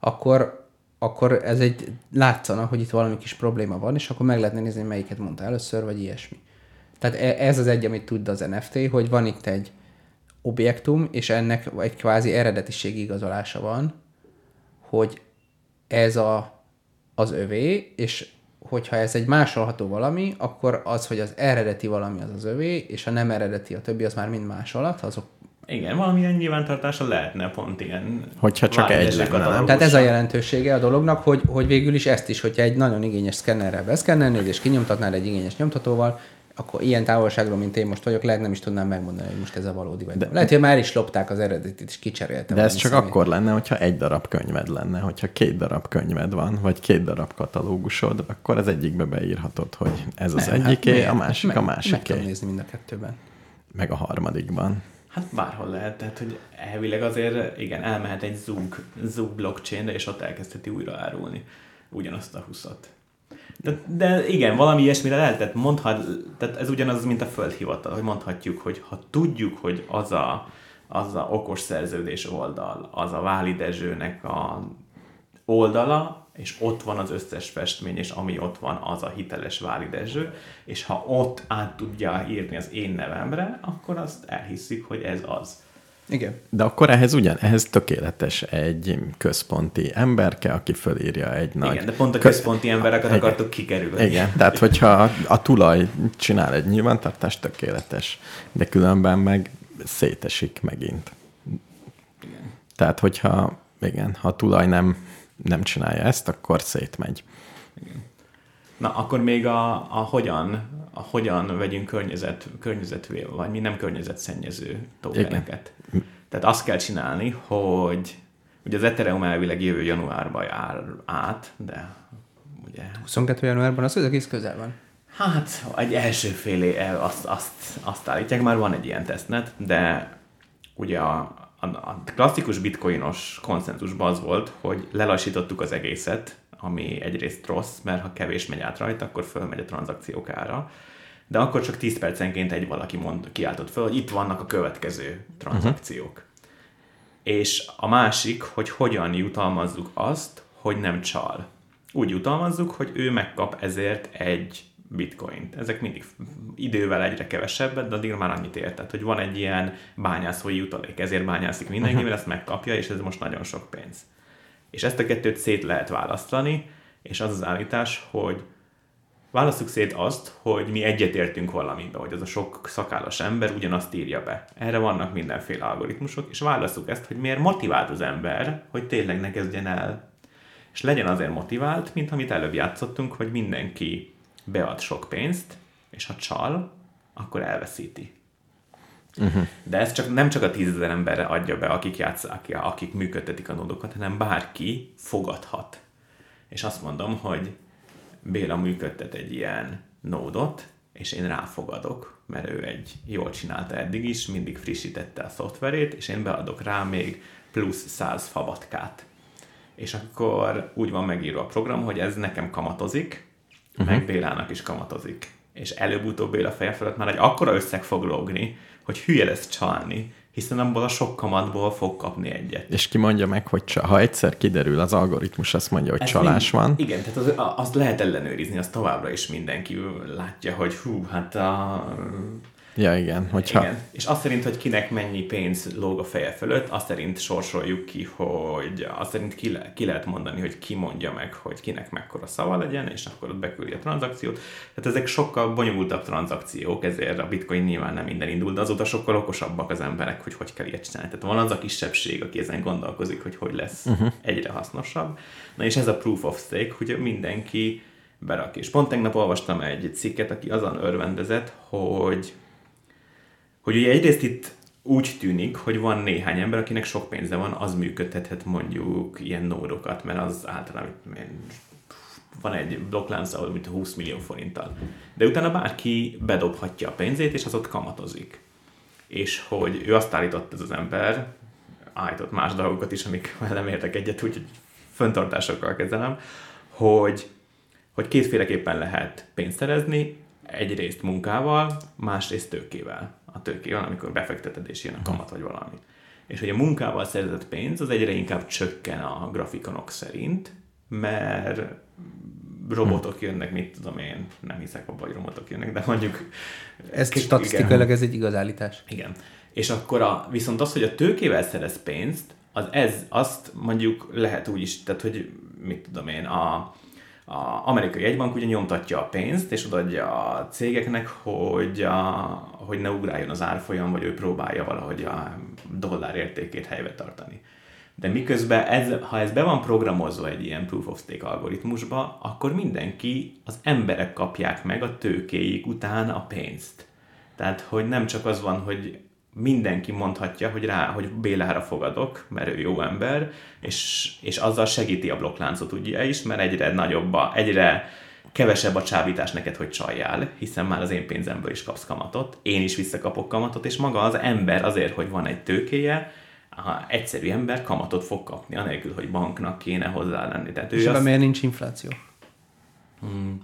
akkor, akkor ez egy látszana, hogy itt valami kis probléma van, és akkor meg lehetne nézni, melyiket mondta először, vagy ilyesmi. Tehát e- ez az egy, amit tud az NFT, hogy van itt egy objektum, és ennek egy kvázi eredetiségi igazolása van, hogy ez a, az övé, és hogyha ez egy másolható valami, akkor az, hogy az eredeti valami az az övé, és a nem eredeti a többi, az már mind másolat, azok Igen, valamilyen nyilvántartása lehetne pont ilyen... Hogyha csak egy lenne, nem? Tehát ez a jelentősége a dolognak, hogy, hogy végül is ezt is, hogyha egy nagyon igényes szkennerrel beszkennernéd, és kinyomtatnád egy igényes nyomtatóval, akkor ilyen távolságról, mint én most vagyok, lehet nem is tudnám megmondani, hogy most ez a valódi vagy. De, lehet, hogy már is lopták az eredetit, és kicserélte. De ez csak személy. akkor lenne, hogyha egy darab könyved lenne. Hogyha két darab könyved van, vagy két darab katalógusod, akkor az egyikbe beírhatod, hogy ez az Nem, hát egyiké, miért? a másik meg, a Meg másiké, tudom nézni mind a kettőben. meg a harmadikban. Hát bárhol lehet, tehát hogy elvileg azért igen, elmehet egy Zug, Zug blockchainre, és ott elkezdheti újra árulni ugyanazt a 20 de, de igen, valami ilyesmire lehet, tehát mondhat, tehát ez ugyanaz, mint a földhivatal, hogy mondhatjuk, hogy ha tudjuk, hogy az a, az a okos szerződés oldal, az a Váli Dezsőnek a oldala, és ott van az összes festmény, és ami ott van, az a hiteles Váli Dezső, és ha ott át tudja írni az én nevemre, akkor azt elhiszik, hogy ez az. Igen. De akkor ehhez ugyan, ehhez tökéletes egy központi emberke, aki fölírja egy nagy... Igen, de pont a kö- központi embereket Igen. akartuk kikerülni. Igen, tehát hogyha a, a tulaj csinál egy nyilvántartást, tökéletes. De különben meg szétesik megint. Igen. Tehát, hogyha igen, ha a tulaj nem, nem csinálja ezt, akkor szétmegy. Na, akkor még a, a hogyan, a hogyan vegyünk környezet, környezetvé, vagy mi nem környezetszennyező tokeneket. Tehát azt kell csinálni, hogy ugye az Ethereum elvileg jövő januárban jár át, de ugye 22. januárban az, az egész közel van. Hát, egy első fél azt, azt, azt állítják, már van egy ilyen tesztnet, de ugye a, a, klasszikus bitcoinos konszenzusban az volt, hogy lelassítottuk az egészet, ami egyrészt rossz, mert ha kevés megy át rajta, akkor fölmegy a tranzakciók ára. De akkor csak 10 percenként egy valaki mond, kiáltott föl, hogy itt vannak a következő tranzakciók. Uh-huh. És a másik, hogy hogyan jutalmazzuk azt, hogy nem csal. Úgy jutalmazzuk, hogy ő megkap ezért egy bitcoint. Ezek mindig idővel egyre kevesebbet, de addigra már annyit ér. Tehát, hogy van egy ilyen bányászói jutalék, ezért bányászik mindenki, mert ezt megkapja, és ez most nagyon sok pénz. És ezt a kettőt szét lehet választani, és az az állítás, hogy választjuk szét azt, hogy mi egyetértünk valamiben, hogy az a sok szakállas ember ugyanazt írja be. Erre vannak mindenféle algoritmusok, és válaszuk ezt, hogy miért motivált az ember, hogy tényleg ne kezdjen el. És legyen azért motivált, mint amit előbb játszottunk, hogy mindenki bead sok pénzt, és ha csal, akkor elveszíti. Uh-huh. De ez csak, nem csak a tízezer emberre adja be, akik játszák, akik működtetik a nódokat, hanem bárki fogadhat. És azt mondom, hogy Béla működtet egy ilyen nódot, és én ráfogadok, mert ő egy jól csinálta eddig is, mindig frissítette a szoftverét, és én beadok rá még plusz 100 favatkát. És akkor úgy van megírva a program, hogy ez nekem kamatozik, uh-huh. meg Bélának is kamatozik. És előbb-utóbb Béla feje felett már egy akkora összeg fog logni, hogy hülye lesz csalni, hiszen abból a sok kamatból fog kapni egyet. És ki mondja meg, hogy csa- ha egyszer kiderül, az algoritmus azt mondja, hogy Ez csalás mind, van. Igen, tehát az, azt lehet ellenőrizni, azt továbbra is mindenki látja, hogy hú, hát a Ja, igen. Hogyha... igen. És azt szerint, hogy kinek mennyi pénz lóg a feje fölött, azt szerint sorsoljuk ki, hogy azt szerint ki, le, ki lehet mondani, hogy ki mondja meg, hogy kinek mekkora szava legyen, és akkor ott beküldi a tranzakciót. Tehát ezek sokkal bonyolultabb tranzakciók, ezért a bitcoin nyilván nem minden indul, de azóta sokkal okosabbak az emberek, hogy hogy kell ilyet csinálni. Tehát van az a kisebbség, aki ezen gondolkozik, hogy hogy lesz uh-huh. egyre hasznosabb. Na és ez a proof of stake, hogy mindenki berak. És pont tegnap olvastam egy cikket, aki azon örvendezett, hogy hogy ugye egyrészt itt úgy tűnik, hogy van néhány ember, akinek sok pénze van, az működtethet mondjuk ilyen nódokat, mert az általában van egy blokklánc, ahol mint 20 millió forinttal. De utána bárki bedobhatja a pénzét, és az ott kamatozik. És hogy ő azt állított ez az ember, állított más dolgokat is, amik nem értek egyet, úgyhogy föntartásokkal kezelem, hogy, hogy kétféleképpen lehet pénzt szerezni, egyrészt munkával, másrészt tőkével a tőké van, amikor befekteted és jön a kamat vagy valami. És hogy a munkával szerzett pénz az egyre inkább csökken a grafikonok szerint, mert robotok jönnek, mit tudom én, nem hiszek abban, hogy robotok jönnek, de mondjuk... Ez statisztikailag ez egy igaz állítás. Igen. És akkor a, viszont az, hogy a tőkével szerez pénzt, az ez, azt mondjuk lehet úgy is, tehát hogy mit tudom én, a, a amerikai egybank ugye nyomtatja a pénzt, és odaadja a cégeknek, hogy, a, hogy ne ugráljon az árfolyam, vagy ő próbálja valahogy a dollár értékét helybe tartani. De miközben, ez, ha ez be van programozva egy ilyen proof of stake algoritmusba, akkor mindenki, az emberek kapják meg a tőkéik után a pénzt. Tehát, hogy nem csak az van, hogy mindenki mondhatja, hogy rá, hogy Bélára fogadok, mert ő jó ember, és, és azzal segíti a blokkláncot ugye is, mert egyre nagyobb, a, egyre kevesebb a csábítás neked, hogy csaljál, hiszen már az én pénzemből is kapsz kamatot, én is visszakapok kamatot, és maga az ember azért, hogy van egy tőkéje, a egyszerű ember kamatot fog kapni, anélkül, hogy banknak kéne hozzá lenni. Tehát ő és azt... miért nincs infláció? Hmm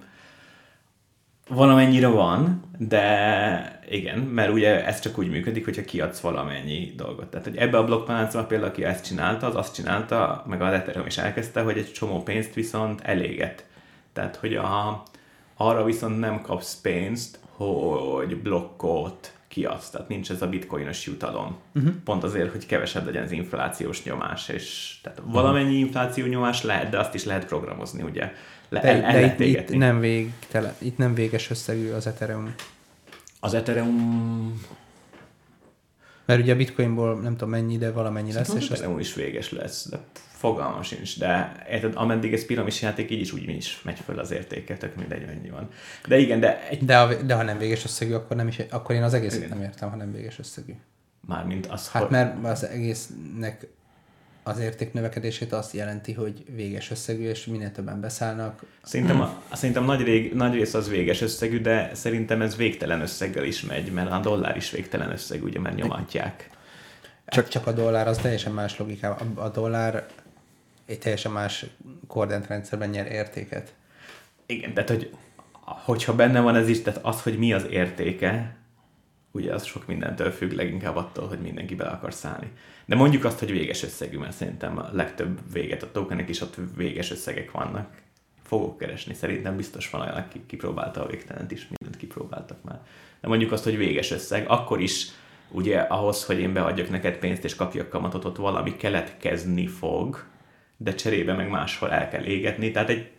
Valamennyire van, de igen, mert ugye ez csak úgy működik, hogyha kiadsz valamennyi dolgot. Tehát, hogy ebbe a blokkpaláncban például, aki ezt csinálta, az azt csinálta, meg a Ethereum is elkezdte, hogy egy csomó pénzt viszont eléget. Tehát, hogy a, arra viszont nem kapsz pénzt, hogy blokkot kiadsz, tehát nincs ez a bitcoinos jutalom. Uh-huh. Pont azért, hogy kevesebb legyen az inflációs nyomás, és tehát valamennyi infláció nyomás lehet, de azt is lehet programozni, ugye le, de, el, de itt, itt, nem végtelen, itt nem véges összegű az Ethereum. Az Ethereum... Mert ugye a bitcoinból nem tudom mennyi, de valamennyi lesz. És az Ethereum is véges lesz, de fogalma sincs, de érted, ameddig ez piramis játék, így is úgy is megy föl az értéke, tök mindegy, mennyi van. De igen, de... Egy... De, a, de ha nem véges összegű, akkor, nem is, akkor én az egészet igen. nem értem, ha nem véges összegű. Mármint az... Hát hogy... mert az egésznek az érték növekedését azt jelenti, hogy véges összegű, és minél többen beszállnak. Szerintem, a, szerintem nagy, rég, nagy rész az véges összegű, de szerintem ez végtelen összeggel is megy, mert a dollár is végtelen összeg, ugye, mert nyomatják. Csak, csak a dollár az teljesen más logika. A, a dollár egy teljesen más rendszerben nyer értéket. Igen, tehát hogy hogyha benne van ez is, tehát az, hogy mi az értéke, ugye az sok mindentől függ, leginkább attól, hogy mindenki bele akar szállni. De mondjuk azt, hogy véges összegű, mert szerintem a legtöbb véget a tokenek is ott véges összegek vannak. fogok keresni. Szerintem biztos van olyan, aki kipróbálta a végtelent is, mindent kipróbáltak már. De mondjuk azt, hogy véges összeg, akkor is ugye ahhoz, hogy én beadjak neked pénzt és kapjak kamatot, ott valami keletkezni fog, de cserébe meg máshol el kell égetni, tehát egy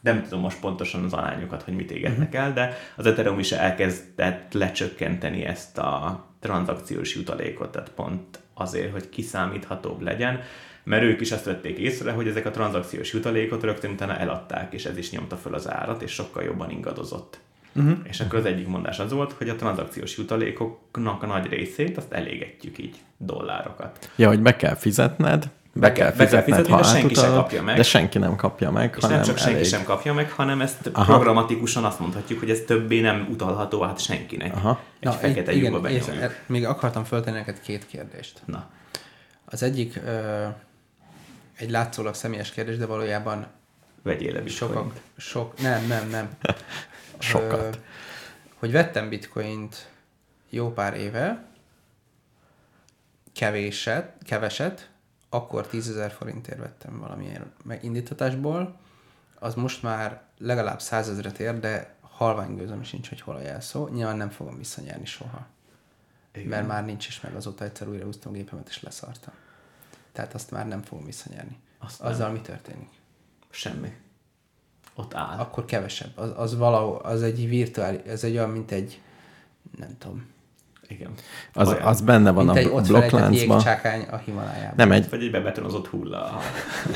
nem tudom most pontosan az arányokat, hogy mit égetnek el, de az Ethereum is elkezdett lecsökkenteni ezt a tranzakciós jutalékot, tehát pont azért, hogy kiszámíthatóbb legyen, mert ők is azt vették észre, hogy ezek a tranzakciós jutalékot rögtön utána eladták, és ez is nyomta föl az árat, és sokkal jobban ingadozott. Uh-huh. És akkor az egyik mondás az volt, hogy a tranzakciós jutalékoknak a nagy részét azt elégetjük így dollárokat. Ja, hogy be kell fizetned, be, kell be kell fizetni, ha de senki sem kapja meg. De senki nem kapja meg, És hanem nem csak senki elég. sem kapja meg, hanem ezt Aha. programatikusan azt mondhatjuk, hogy ez többé nem utalható át senkinek. Aha. Egy Na, fekete igen, lyukba és e- még akartam föltenni neked két kérdést. Na, Az egyik ö, egy látszólag személyes kérdés, de valójában vegyél le sokak, sok, nem, nem, nem. Sokat. Ö, hogy vettem bitcoint jó pár éve, kevéset, keveset, akkor 10 ezer forintért vettem valamilyen megindítatásból, az most már legalább 100 ezeret ér, de halvány gőzöm sincs, hogy hol a jelszó. Nyilván nem fogom visszanyerni soha. Igen. Mert már nincs is meg, azóta egyszer újra húztam a gépemet, és leszartam. Tehát azt már nem fogom visszanyerni. Azt nem. Azzal mi történik? Semmi. Ott áll. Akkor kevesebb. Az, az valahol, az egy virtuális, ez egy olyan, mint egy, nem tudom, Igen. Az, Olyan. az benne van mint a felejtett blokkláncban. jégcsákány a Himalájában. Nem egy, Vagy egy bebetonozott hulla.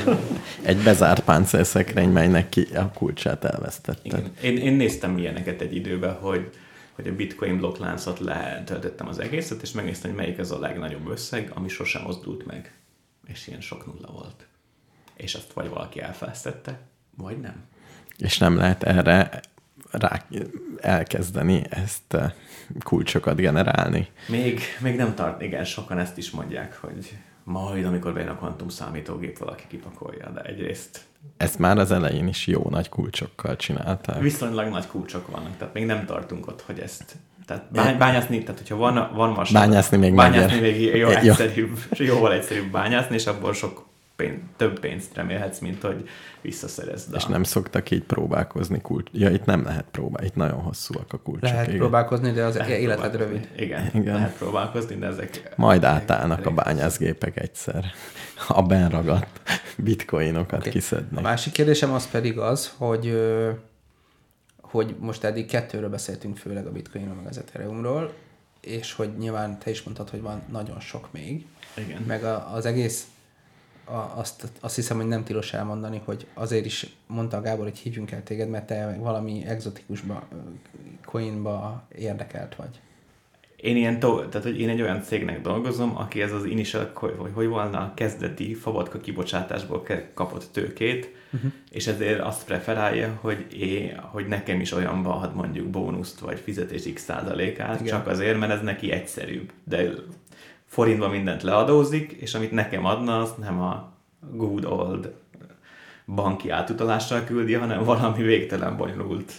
egy bezárt páncélszekrény, melynek ki a kulcsát elvesztetted. Igen. Én, én néztem ilyeneket egy időben, hogy, hogy a bitcoin blokkláncot letöltöttem az egészet, és megnéztem, hogy melyik az a legnagyobb összeg, ami sosem mozdult meg. És ilyen sok nulla volt. És azt vagy valaki elfeleztette, vagy nem. És nem lehet erre rá elkezdeni ezt eh, kulcsokat generálni. Még, még nem tart, igen, sokan ezt is mondják, hogy majd, amikor bejön a kvantum számítógép, valaki kipakolja, de egyrészt Ezt már az elején is jó nagy kulcsokkal csinálták. viszonylag nagy kulcsok vannak, tehát még nem tartunk ott, hogy ezt tehát bány, bányászni, tehát hogyha van, van vas, Bányászni még bányászni még Jó. egyszerűbb, jóval egyszerűbb bányászni, és abból sok pénz, több pénzt remélhetsz, mint hogy visszaszerezd. És a- nem szoktak így próbálkozni kulcs. Ja, itt nem lehet próbálni, itt nagyon hosszúak a kulcsok. Lehet igen. próbálkozni, de az lehet életed próbálkozni. rövid. Igen, Igen. lehet próbálkozni, de ezek... Majd átállnak a bányászgépek egyszer. A benragadt bitcoinokat okay. A kiszednek. másik kérdésem az pedig az, hogy hogy most eddig kettőről beszéltünk, főleg a bitcoinról, meg az ethereumról, és hogy nyilván te is mondtad, hogy van nagyon sok még, Igen. meg a, az egész, a, azt, azt hiszem, hogy nem tilos elmondani, hogy azért is mondta a Gábor, hogy hívjunk el téged, mert te valami exotikusba, coinba érdekelt vagy. Én, ilyen to- tehát, hogy én egy olyan cégnek dolgozom, aki ez az initial, hogy, hogy, volna a kezdeti favodka kibocsátásból kapott tőkét, uh-huh. és ezért azt preferálja, hogy, én, hogy nekem is olyanba ad mondjuk bónuszt, vagy fizetés x százalékát, Igen. csak azért, mert ez neki egyszerűbb. De forintban mindent leadózik, és amit nekem adna, az nem a good old banki átutalással küldi, hanem valami végtelen bonyolult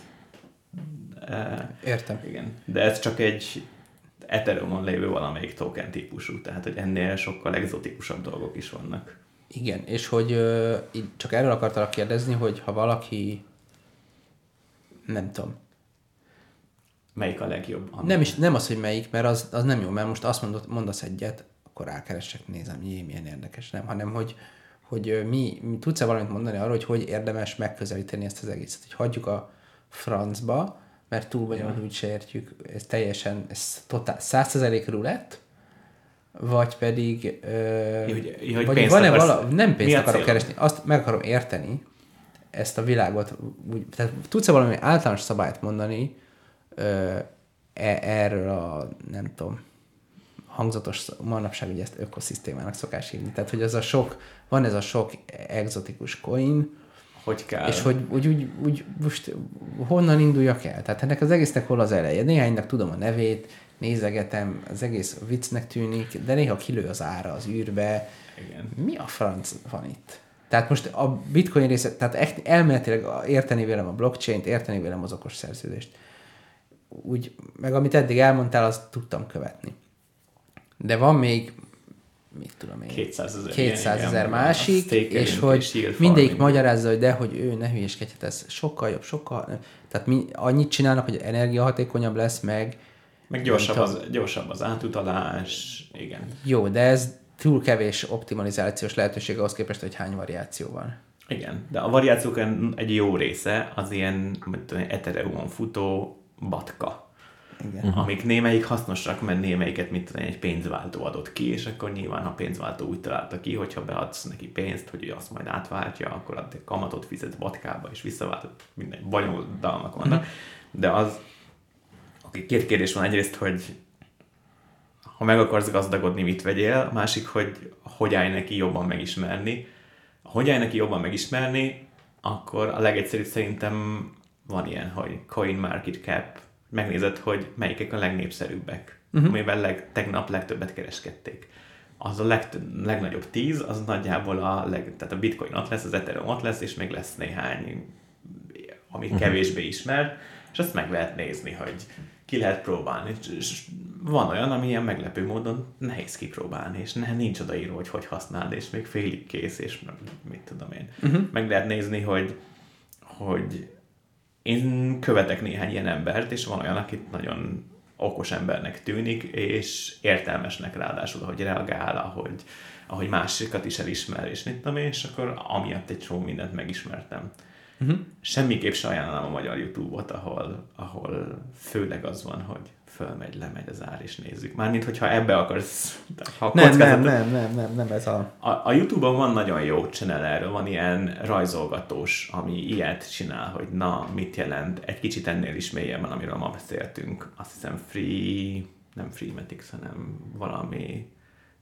eh, Értem. igen, de ez csak egy Ethereumon lévő valamelyik token típusú, tehát hogy ennél sokkal egzotikusabb dolgok is vannak. Igen, és hogy csak erről akartalak kérdezni, hogy ha valaki nem tudom, Melyik a legjobb? Annak? Nem, is, nem az, hogy melyik, mert az, az nem jó, mert most azt mondod, mondasz egyet, akkor rákeresek, nézem, jé, milyen érdekes, nem, hanem hogy, hogy mi, mi tudsz-e valamit mondani arról, hogy hogy érdemes megközelíteni ezt az egészet, hogy hagyjuk a francba, mert túl vagyunk, úgy se értjük, ez teljesen, ez totál, százszerzelék rulett, vagy pedig, ö, Ja, hogy- ja, hogy vagy van-e vala, nem pénzt akarok keresni, azt meg akarom érteni, ezt a világot, úgy, tehát tudsz-e valami általános szabályt mondani erről a, nem tudom, hangzatos, manapság ugye ezt ökoszisztémának szokás hívni, tehát hogy ez a sok, van ez a sok egzotikus coin, Hogy kell? és hogy úgy, úgy, úgy most honnan induljak el? Tehát ennek az egésznek hol az eleje? Néhánynak tudom a nevét, nézegetem, az egész viccnek tűnik, de néha kilő az ára az űrbe. Igen. Mi a franc van itt? Tehát most a bitcoin része, tehát echt elméletileg érteni vélem a blockchain-t, érteni vélem az okos szerződést. Úgy, meg amit eddig elmondtál, azt tudtam követni. De van még mit tudom én, 200 ezer 200 ilyen, ezer másik, és hogy és mindegyik magyarázza, hogy de, hogy ő ne hülyeskedhet, ez sokkal jobb, sokkal, tehát mi, annyit csinálnak, hogy energiahatékonyabb lesz, meg Meg gyorsabb az, gyorsabb az átutalás, igen. jó, de ez túl kevés optimalizációs lehetőség ahhoz képest, hogy hány variáció van. Igen, de a variációk egy jó része az ilyen Ethereumon futó batka. Igen. Amik némelyik hasznosak, mert némelyiket mit tudom, én, egy pénzváltó adott ki, és akkor nyilván a pénzváltó úgy találta ki, hogyha beadsz neki pénzt, hogy ő azt majd átváltja, akkor a kamatot fizetsz batkába, és visszavált, minden bonyolultalmak vannak. Uh-huh. De az, oké, két kérdés van. Egyrészt, hogy ha meg akarsz gazdagodni, mit vegyél, a másik, hogy hogy állj neki jobban megismerni. Hogy állj neki jobban megismerni, akkor a legegyszerűbb szerintem van ilyen, hogy Coin Market Cap, megnézed, hogy melyikek a legnépszerűbbek, uh-huh. amivel leg, tegnap legtöbbet kereskedték. Az a legtöbb, legnagyobb tíz, az nagyjából a, leg, tehát a bitcoin ott lesz, az ethereum ott lesz, és még lesz néhány, amit uh-huh. kevésbé ismer, és azt meg lehet nézni, hogy ki lehet próbálni. És van olyan, ami ilyen meglepő módon nehéz kipróbálni, és ne, nincs odaírva, hogy hogy használd, és még félig kész, és mit tudom én. Uh-huh. Meg lehet nézni, hogy, hogy én követek néhány ilyen embert, és van olyan, akit nagyon okos embernek tűnik, és értelmesnek ráadásul, hogy reagál, ahogy, ahogy másikat is elismer, és mit tudom én, és akkor amiatt egy csomó mindent megismertem. Uh-huh. Semmiképp se ajánlom a magyar YouTube-ot, ahol, ahol főleg az van, hogy fölmegy, lemegy az ár, és nézzük. Mármint, hogyha ebbe akarsz... Ha Nem, nem, nem, nem, nem, nem ez a... a, a Youtube-on van nagyon jó channel erről, van ilyen rajzolgatós, ami ilyet csinál, hogy na, mit jelent, egy kicsit ennél is mélyebben, amiről ma beszéltünk. Azt hiszem Free, nem Freematics, hanem valami,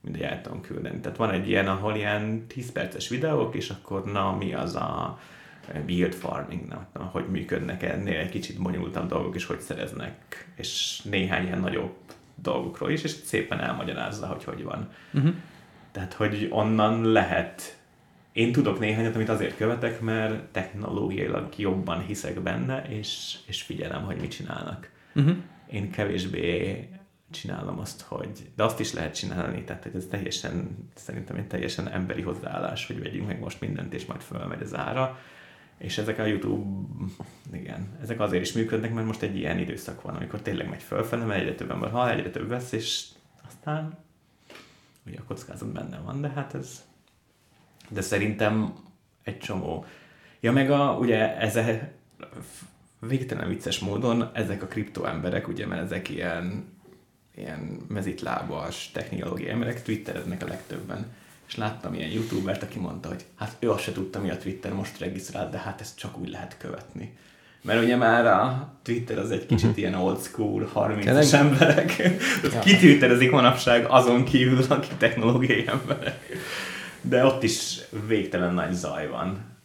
mindegy el tudom küldeni. Tehát van egy ilyen, ahol ilyen 10 perces videók, és akkor na, mi az a yield farming, nem tudom, hogy működnek ennél egy kicsit bonyolultabb dolgok, és hogy szereznek, és néhány ilyen nagyobb dolgokról is, és szépen elmagyarázza, hogy hogy van. Uh-huh. Tehát, hogy onnan lehet én tudok néhányat, amit azért követek, mert technológiailag jobban hiszek benne, és, és figyelem, hogy mit csinálnak. Uh-huh. Én kevésbé csinálom azt, hogy... De azt is lehet csinálni, tehát hogy ez teljesen, szerintem egy teljesen emberi hozzáállás, hogy vegyünk meg most mindent, és majd fölmegy az ára. És ezek a YouTube, igen, ezek azért is működnek, mert most egy ilyen időszak van, amikor tényleg megy fölfele, mert egyre több ember hal, egyre több vesz, és aztán ugye a kockázat benne van, de hát ez... De szerintem egy csomó... Ja, meg a, ugye ez a végtelen vicces módon ezek a kripto emberek, ugye, mert ezek ilyen, ilyen mezitlábas technológiai emberek twittereznek a legtöbben. És láttam ilyen youtubert, aki mondta, hogy hát ő azt se tudta, mi a Twitter, most regisztrált, de hát ezt csak úgy lehet követni. Mert ugye már a Twitter az egy kicsit ilyen old school, 30-as emberek. Ja. Ki twitterezik manapság azon kívül, aki technológiai emberek. De ott is végtelen nagy zaj van.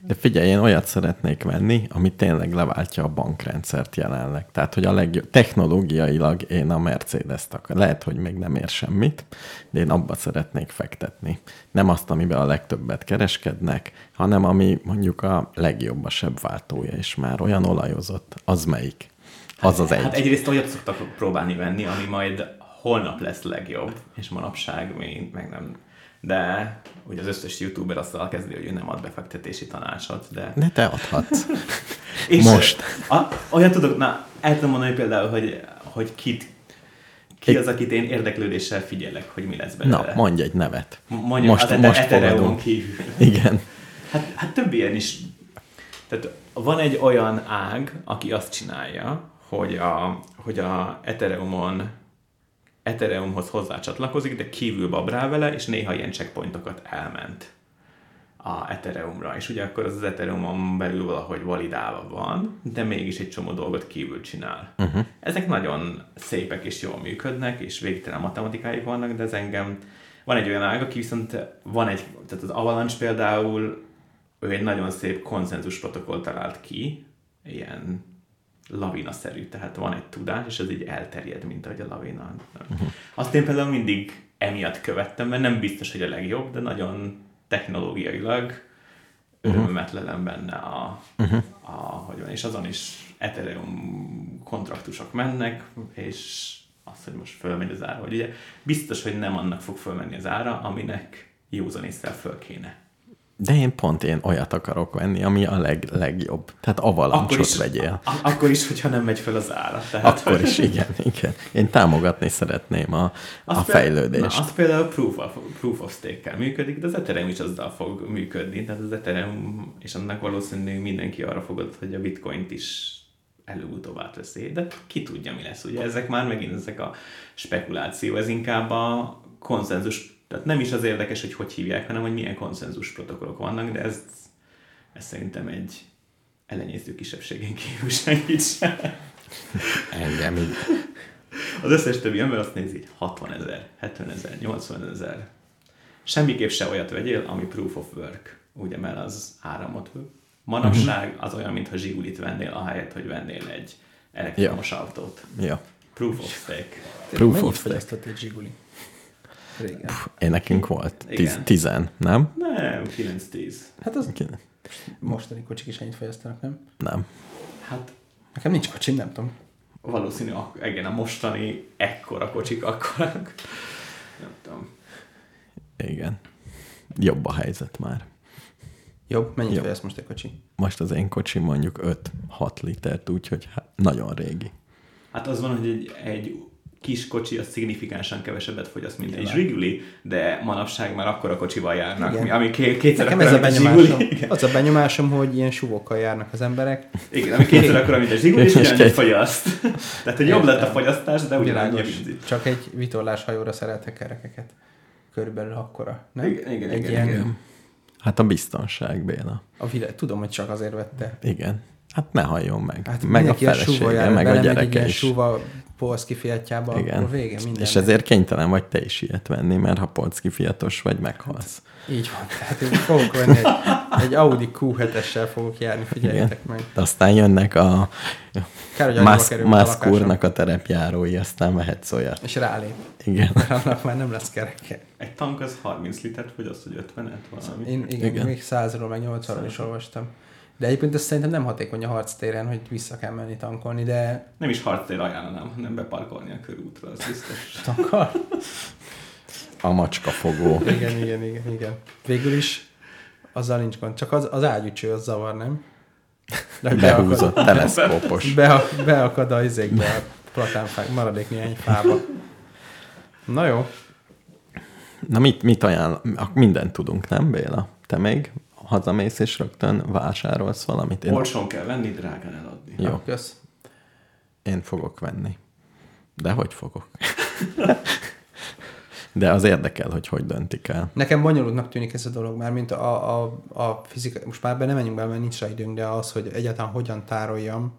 De figyelj, én olyat szeretnék venni, ami tényleg leváltja a bankrendszert jelenleg. Tehát, hogy a legjobb, technológiailag én a Mercedes-t akar. Lehet, hogy még nem ér semmit, de én abba szeretnék fektetni. Nem azt, amiben a legtöbbet kereskednek, hanem ami mondjuk a legjobb a sebváltója, és már olyan olajozott. Az melyik? Az az egy. Hát egyrészt olyat szoktak próbálni venni, ami majd holnap lesz legjobb, és manapság még meg nem. De ugye az összes youtuber azt kezdi, hogy ő nem ad befektetési tanácsot, de... De te adhatsz. És Most. A, olyan tudok, na, el tudom mondani például, hogy, hogy kit, ki Egy- az, akit én érdeklődéssel figyelek, hogy mi lesz belőle. Na, mondj egy nevet. Mondjuk most, az most Ethereum kívül. Igen. Hát, hát több ilyen is. Tehát van egy olyan ág, aki azt csinálja, hogy a, hogy a Ethereumon Ethereumhoz hozzácsatlakozik, de kívül babrál vele, és néha ilyen checkpointokat elment a Ethereumra. És ugye akkor az, az Ethereumon belül valahogy validálva van, de mégis egy csomó dolgot kívül csinál. Uh-huh. Ezek nagyon szépek és jól működnek, és végtelen matematikáik vannak, de ez engem... Van egy olyan ág, aki viszont van egy, tehát az Avalanche például, ő egy nagyon szép konszenzus protokoll talált ki, ilyen lavina-szerű, tehát van egy tudás, és ez így elterjed, mint ahogy a lavina. Uh-huh. Azt én például mindig emiatt követtem, mert nem biztos, hogy a legjobb, de nagyon technológiailag örömömet lelem benne a, uh-huh. a, hogy van, és azon is Ethereum kontraktusok mennek, és az, hogy most fölmegy az ára. Vagy ugye biztos, hogy nem annak fog fölmenni az ára, aminek józan észre föl kéne. De én pont én olyat akarok venni, ami a leg, legjobb. Tehát avalancsot vegyél. a- akkor is, hogyha nem megy fel az ára. Tehát, Akkor is, igen, igen. Én támogatni szeretném a, a Azt például- fejlődést. Na, az például proof of, proof of stake-kel működik, de az Ethereum is azzal fog működni. Tehát az Ethereum, és annak valószínűleg mindenki arra fogad, hogy a bitcoint is előbb-utóbb átveszi. De ki tudja, mi lesz. Ugye ezek már megint ezek a spekuláció, ez inkább a konszenzus, tehát nem is az érdekes, hogy hogy hívják, hanem hogy milyen konszenzus protokollok vannak, de ez, ez szerintem egy elenyésző kisebbségen kívül senkit sem. Engem így. Az összes többi ember azt nézi, hogy 60 ezer, 70 ezer, 80 ezer. Semmiképp se olyat vegyél, ami proof of work, ugye, mert az áramot. Manapság az olyan, mintha zsigulit vennél, ahelyett, hogy vennél egy elektromos autót. Ja. Proof of stake. Proof Mennyit of stake. egy zsiguli? Régen. Én nekünk volt. Tiz, Igen. tizen, nem? Nem, 9-10. Hát az Ki- mostani kocsik is ennyit fogyasztanak, nem? Nem. Hát Nekem nincs kocsim, nem tudom. valószínű, igen, a mostani ekkora kocsik akkorak. Nem tudom. Igen. Jobb a helyzet már. Jobb, mennyit fogyaszt most egy kocsi? Most az én kocsim mondjuk 5-6 litert, úgyhogy hát nagyon régi. Hát az van, hogy egy, egy kis kocsi az szignifikánsan kevesebbet fogyaszt, mint egy zsiguli, de manapság már akkora kocsival járnak, Igen. mi- ami ké- kétszer Nekem ez a benyomásom. Az a benyomásom, hogy ilyen suvokkal járnak az emberek. Igen, ami kétszer akkora, mint egy zsiguli, és ugyanannyit két- fogyaszt. Tehát, hogy jobb lett a fogyasztás, de ugyanannyi a. Csak egy vitorlás hajóra szereltek kerekeket. Körülbelül akkora, nem? Igen, igen, egy igen, ilyen, igen. Hát a biztonság, Béla. A világ, tudom, hogy csak azért vette. Igen. Hát ne halljon meg. Hát meg a felesége, meg a gyereke is. súva Polszki fiatjába, Igen. akkor vége minden. És ezért kénytelen vagy te is ilyet venni, mert ha polcki fiatos vagy, meghalsz. Így van. Tehát én fogok venni egy, egy Audi Q7-essel fogok járni, figyeljetek meg. De aztán jönnek a hogy kerül a a terepjárói, aztán mehetsz olyat. És rálép. Igen. Mert annak már nem lesz kereke. Egy tank az 30 litert vagy 50-et valami. Én igen, Igen. igen. még 100-ról, meg 80-ról is olvastam. De egyébként ez szerintem nem hatékony a harctéren, hogy vissza kell menni tankolni, de Nem is harctér ajánlanám, hanem beparkolni a körútra, az biztos. tankol. A macskafogó. igen, igen, igen, igen. Végül is azzal nincs gond. Csak az, az ágyúcső az zavar, nem? De Behúzott teleszkópos. Be, beakad a izékbe a platánfák, maradék néhány fába. Na jó. Na mit, mit ajánl? Mindent tudunk, nem Béla? Te még hazamész és rögtön vásárolsz valamit? Én, Olcsón kell venni, drágán eladni. Jó. Kösz. én fogok venni. De hogy fogok? De az érdekel, hogy hogy döntik el. Nekem bonyolultnak tűnik ez a dolog már, mint a, a, a fizika, most már be nem menjünk bele, mert nincs rá időnk, de az, hogy egyáltalán hogyan tároljam,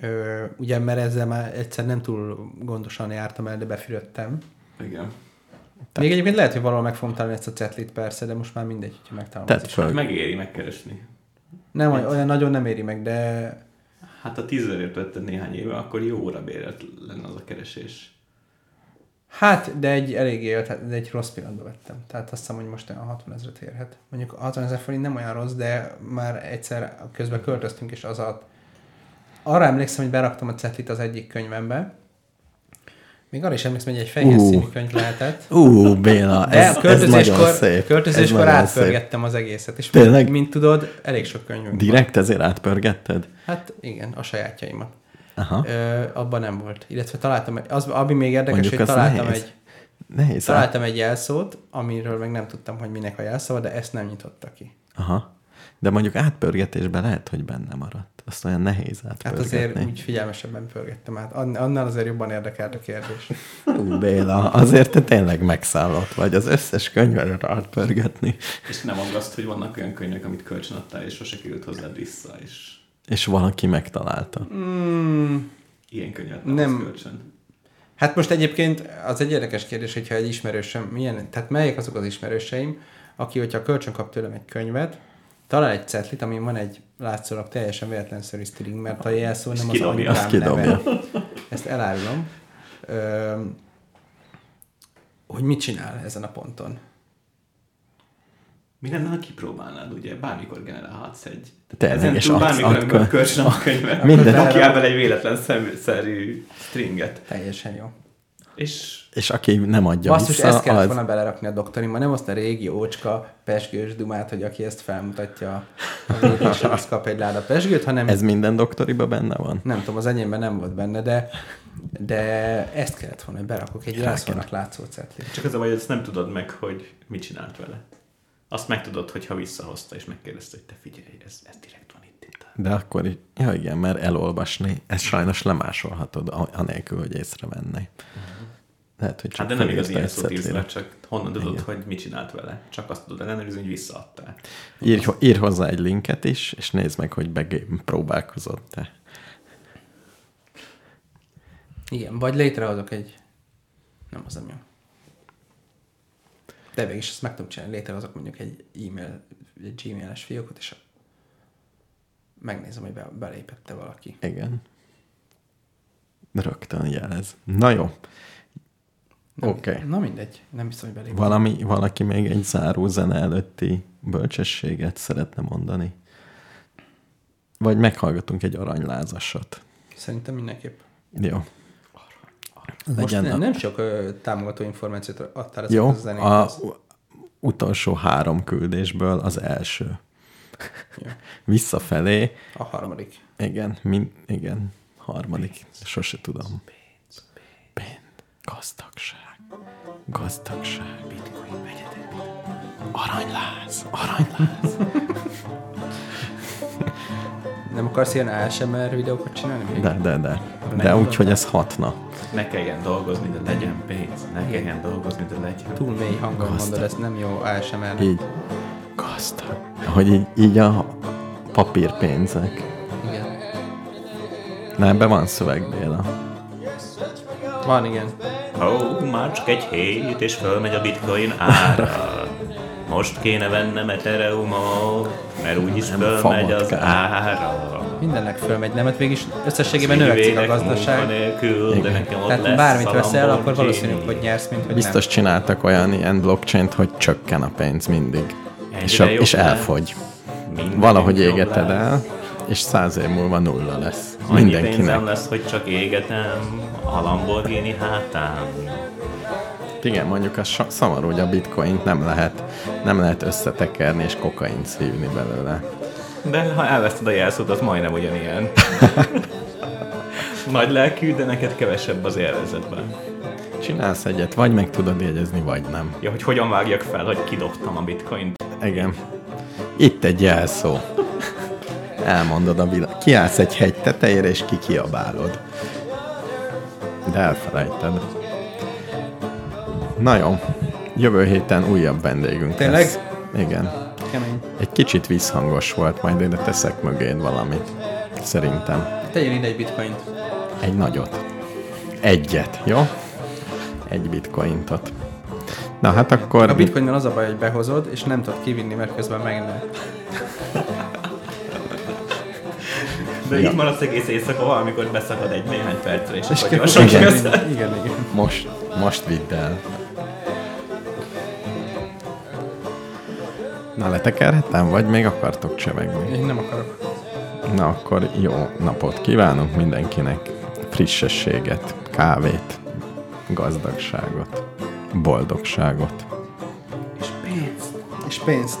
Ö, ugye, mert ezzel már egyszer nem túl gondosan jártam el, de befürödtem. Igen. Még egyébként lehet, hogy valahol meg fogom találni ezt a cetlit persze, de most már mindegy, hogyha megtalálom. Is. föl. Megéri megkeresni. Nem, olyan, olyan nagyon nem éri meg, de Hát a tízezerért vetted néhány éve, akkor jó óra bérelt lenne az a keresés. hát, de egy elég élt, de egy rossz pillanatban vettem. Tehát azt hiszem, hogy most olyan 60 ezeret érhet. Mondjuk a 60 ezer forint nem olyan rossz, de már egyszer közben költöztünk, és az a... Arra emlékszem, hogy beraktam a cetlit az egyik könyvembe. Még arra is emlékszem, hogy egy fehér színű könyv lehetett. Ú, Béla, De ez, a ez nagyon költözéskor, szép. Ez költözéskor szép. átpörgettem az egészet. És Tényleg? mint tudod, elég sok könyvünk van. Direkt ezért átpörgetted? Hát igen, a sajátjaimat. Aha. Ö, abban nem volt. Illetve találtam, az, ami még érdekes, Mondjuk hogy találtam nehéz. egy, Nehéz. át- találtam egy jelszót, amiről meg nem tudtam, hogy minek a jelszava, de ezt nem nyitotta ki. Aha. De mondjuk átpörgetésben lehet, hogy benne maradt. Azt olyan nehéz Hát átpörgetni. azért úgy figyelmesebben pörgettem át. Ann- Annál azért jobban érdekelt a kérdés. Ú, Béla, azért te tényleg megszállott vagy az összes könyvet átpörgetni. És nem aggaszt, hogy vannak olyan könyvek, amit kölcsön adtál, és sose került hozzád vissza, és És valaki megtalálta. Mm, ilyen könyvet nem, Nem. nem. kölcsön. hát most egyébként az egy érdekes kérdés, hogyha egy ismerősöm, milyen, tehát melyek azok az ismerőseim, aki, hogyha kölcsön kap tőlem egy könyvet, talál egy cetlit, amin van egy látszólag teljesen véletlenszerű string, mert a jelszó nem az anyukám neve. Ezt elárulom. Ö, hogy mit csinál ezen a ponton. Mi lenne, ha kipróbálnád, ugye? Bármikor generálhatsz egy... Tényleg, Ezen és túl bármikor, amikor akkor- körsön a könyvet, Minden- bele egy véletlen szerű stringet. Teljesen jó. És És aki nem adja Basszus, vissza, ezt kellett az... volna belerakni a doktorimba, nem azt a régi ócska pesgős dumát, hogy aki ezt felmutatja a lépésre, az kap egy láda pesgőt, hanem Ez minden doktoriba benne van? nem tudom, az enyémben nem volt benne, de, de ezt kellett volna, hogy berakok egy jelszónak látszó cetlit. csak az a baj, hogy ezt nem tudod meg, hogy mit csinált vele. Azt megtudod, hogyha visszahozta, és megkérdezte, hogy te figyelj, ez, ez direkt van itt. itt. De akkor így, ja igen, mert elolvasni, ezt sajnos lemásolhatod, a- anélkül, hogy észrevenné. Lehet, hogy csak Hát de nem igaz ilyen szót írsz le, csak honnan tudod, hogy mit csinált vele. Csak azt tudod ellenőrizni, hogy visszaadtál. Ír, ír hozzá egy linket is, és nézd meg, hogy próbálkozott-e. Igen, vagy létrehozok egy... Nem, az nem jó. De végig is ezt meg tudom csinálni. Létrehozok mondjuk egy e-mail, egy gmail-es fiókot, és megnézem, hogy be, belépette valaki. Igen. Rögtön jelez. Na jó. Oké. Okay. Na mindegy, nem biztos, hogy belépett. Valami, valaki még egy záró zene előtti bölcsességet szeretne mondani? Vagy meghallgatunk egy aranylázasot. Szerintem mindenképp. Jó. Most Legyen nem, a- nem sok ö, támogató információt adtál Jó, ezekhez a a zenékhez. u- utolsó három küldésből az első. Jó. Visszafelé, A harmadik. igen, min, igen, harmadik, sose tudom. Gazdagság, gazdagság, bitcoin, vegyetek, aranyláz, aranyláz. Nem akarsz ilyen ASMR videókat csinálni? még? De, de, de. De úgy, hogy ez hatna. Ne kelljen dolgozni, de legyen pénz. Ne kelljen dolgozni, de legyen. Túl mély hangon Gazdag. mondod, ez nem jó ASMR. Így, gazdag. Hogy így, így a papírpénzek. Igen. Na, ebben van szöveg, Béla. Van, igen. Már csak egy hét, és fölmegy a bitcoin ára. Most kéne vennem Ethereumot, mert úgyis fölmegy az ára. Mindennek fölmegy, nem? Hát végig összességében növekszik a gazdaság. munkanélkül, de nekem ott Tehát lesz bármit veszel, akkor valószínű, hogy nyersz, mint hogy Biztos nem. csináltak olyan ilyen blockchain hogy csökken a pénz mindig. Ennyire És, a, és elfogy. Valahogy égeted lesz. el, és száz év múlva nulla lesz. Annyi pénzem Mindenkinek. lesz, hogy csak égetem a Lamborghini hátán. Igen, mondjuk so- szomorú, hogy a bitcoint nem lehet, nem lehet összetekerni és kokaint szívni belőle. De ha elveszted a jelszót, az majdnem ugyanilyen. Nagy lelkű, de neked kevesebb az élvezetben. Csinálsz egyet, vagy meg tudod jegyezni, vagy nem. Ja, hogy hogyan vágjak fel, hogy kidobtam a bitcoint. Igen. Itt egy jelszó. Elmondod a világ. Kiállsz egy hegy tetejére, és kikiabálod. De elfelejted. Na jó. Jövő héten újabb vendégünk Tényleg? lesz. Igen. Kemény. Egy kicsit visszhangos volt, majd ide teszek mögéd valamit. Szerintem. Tegyél ide egy bitcoint. Egy nagyot. Egyet, jó? Egy bitcointot. Na hát akkor... A bitcoinnal az a baj, hogy behozod, és nem tudod kivinni, mert közben megnő. De Ja. így maradsz egész éjszaka valamikor beszakad egy néhány percre, és, akkor Igen, gyorsan igen. igen, igen, igen. Most, most vidd el. Na, letekerhetem, vagy még akartok csevegni? Én nem akarok. Na, akkor jó napot kívánok mindenkinek. Frissességet, kávét, gazdagságot, boldogságot. És pénzt. És pénzt.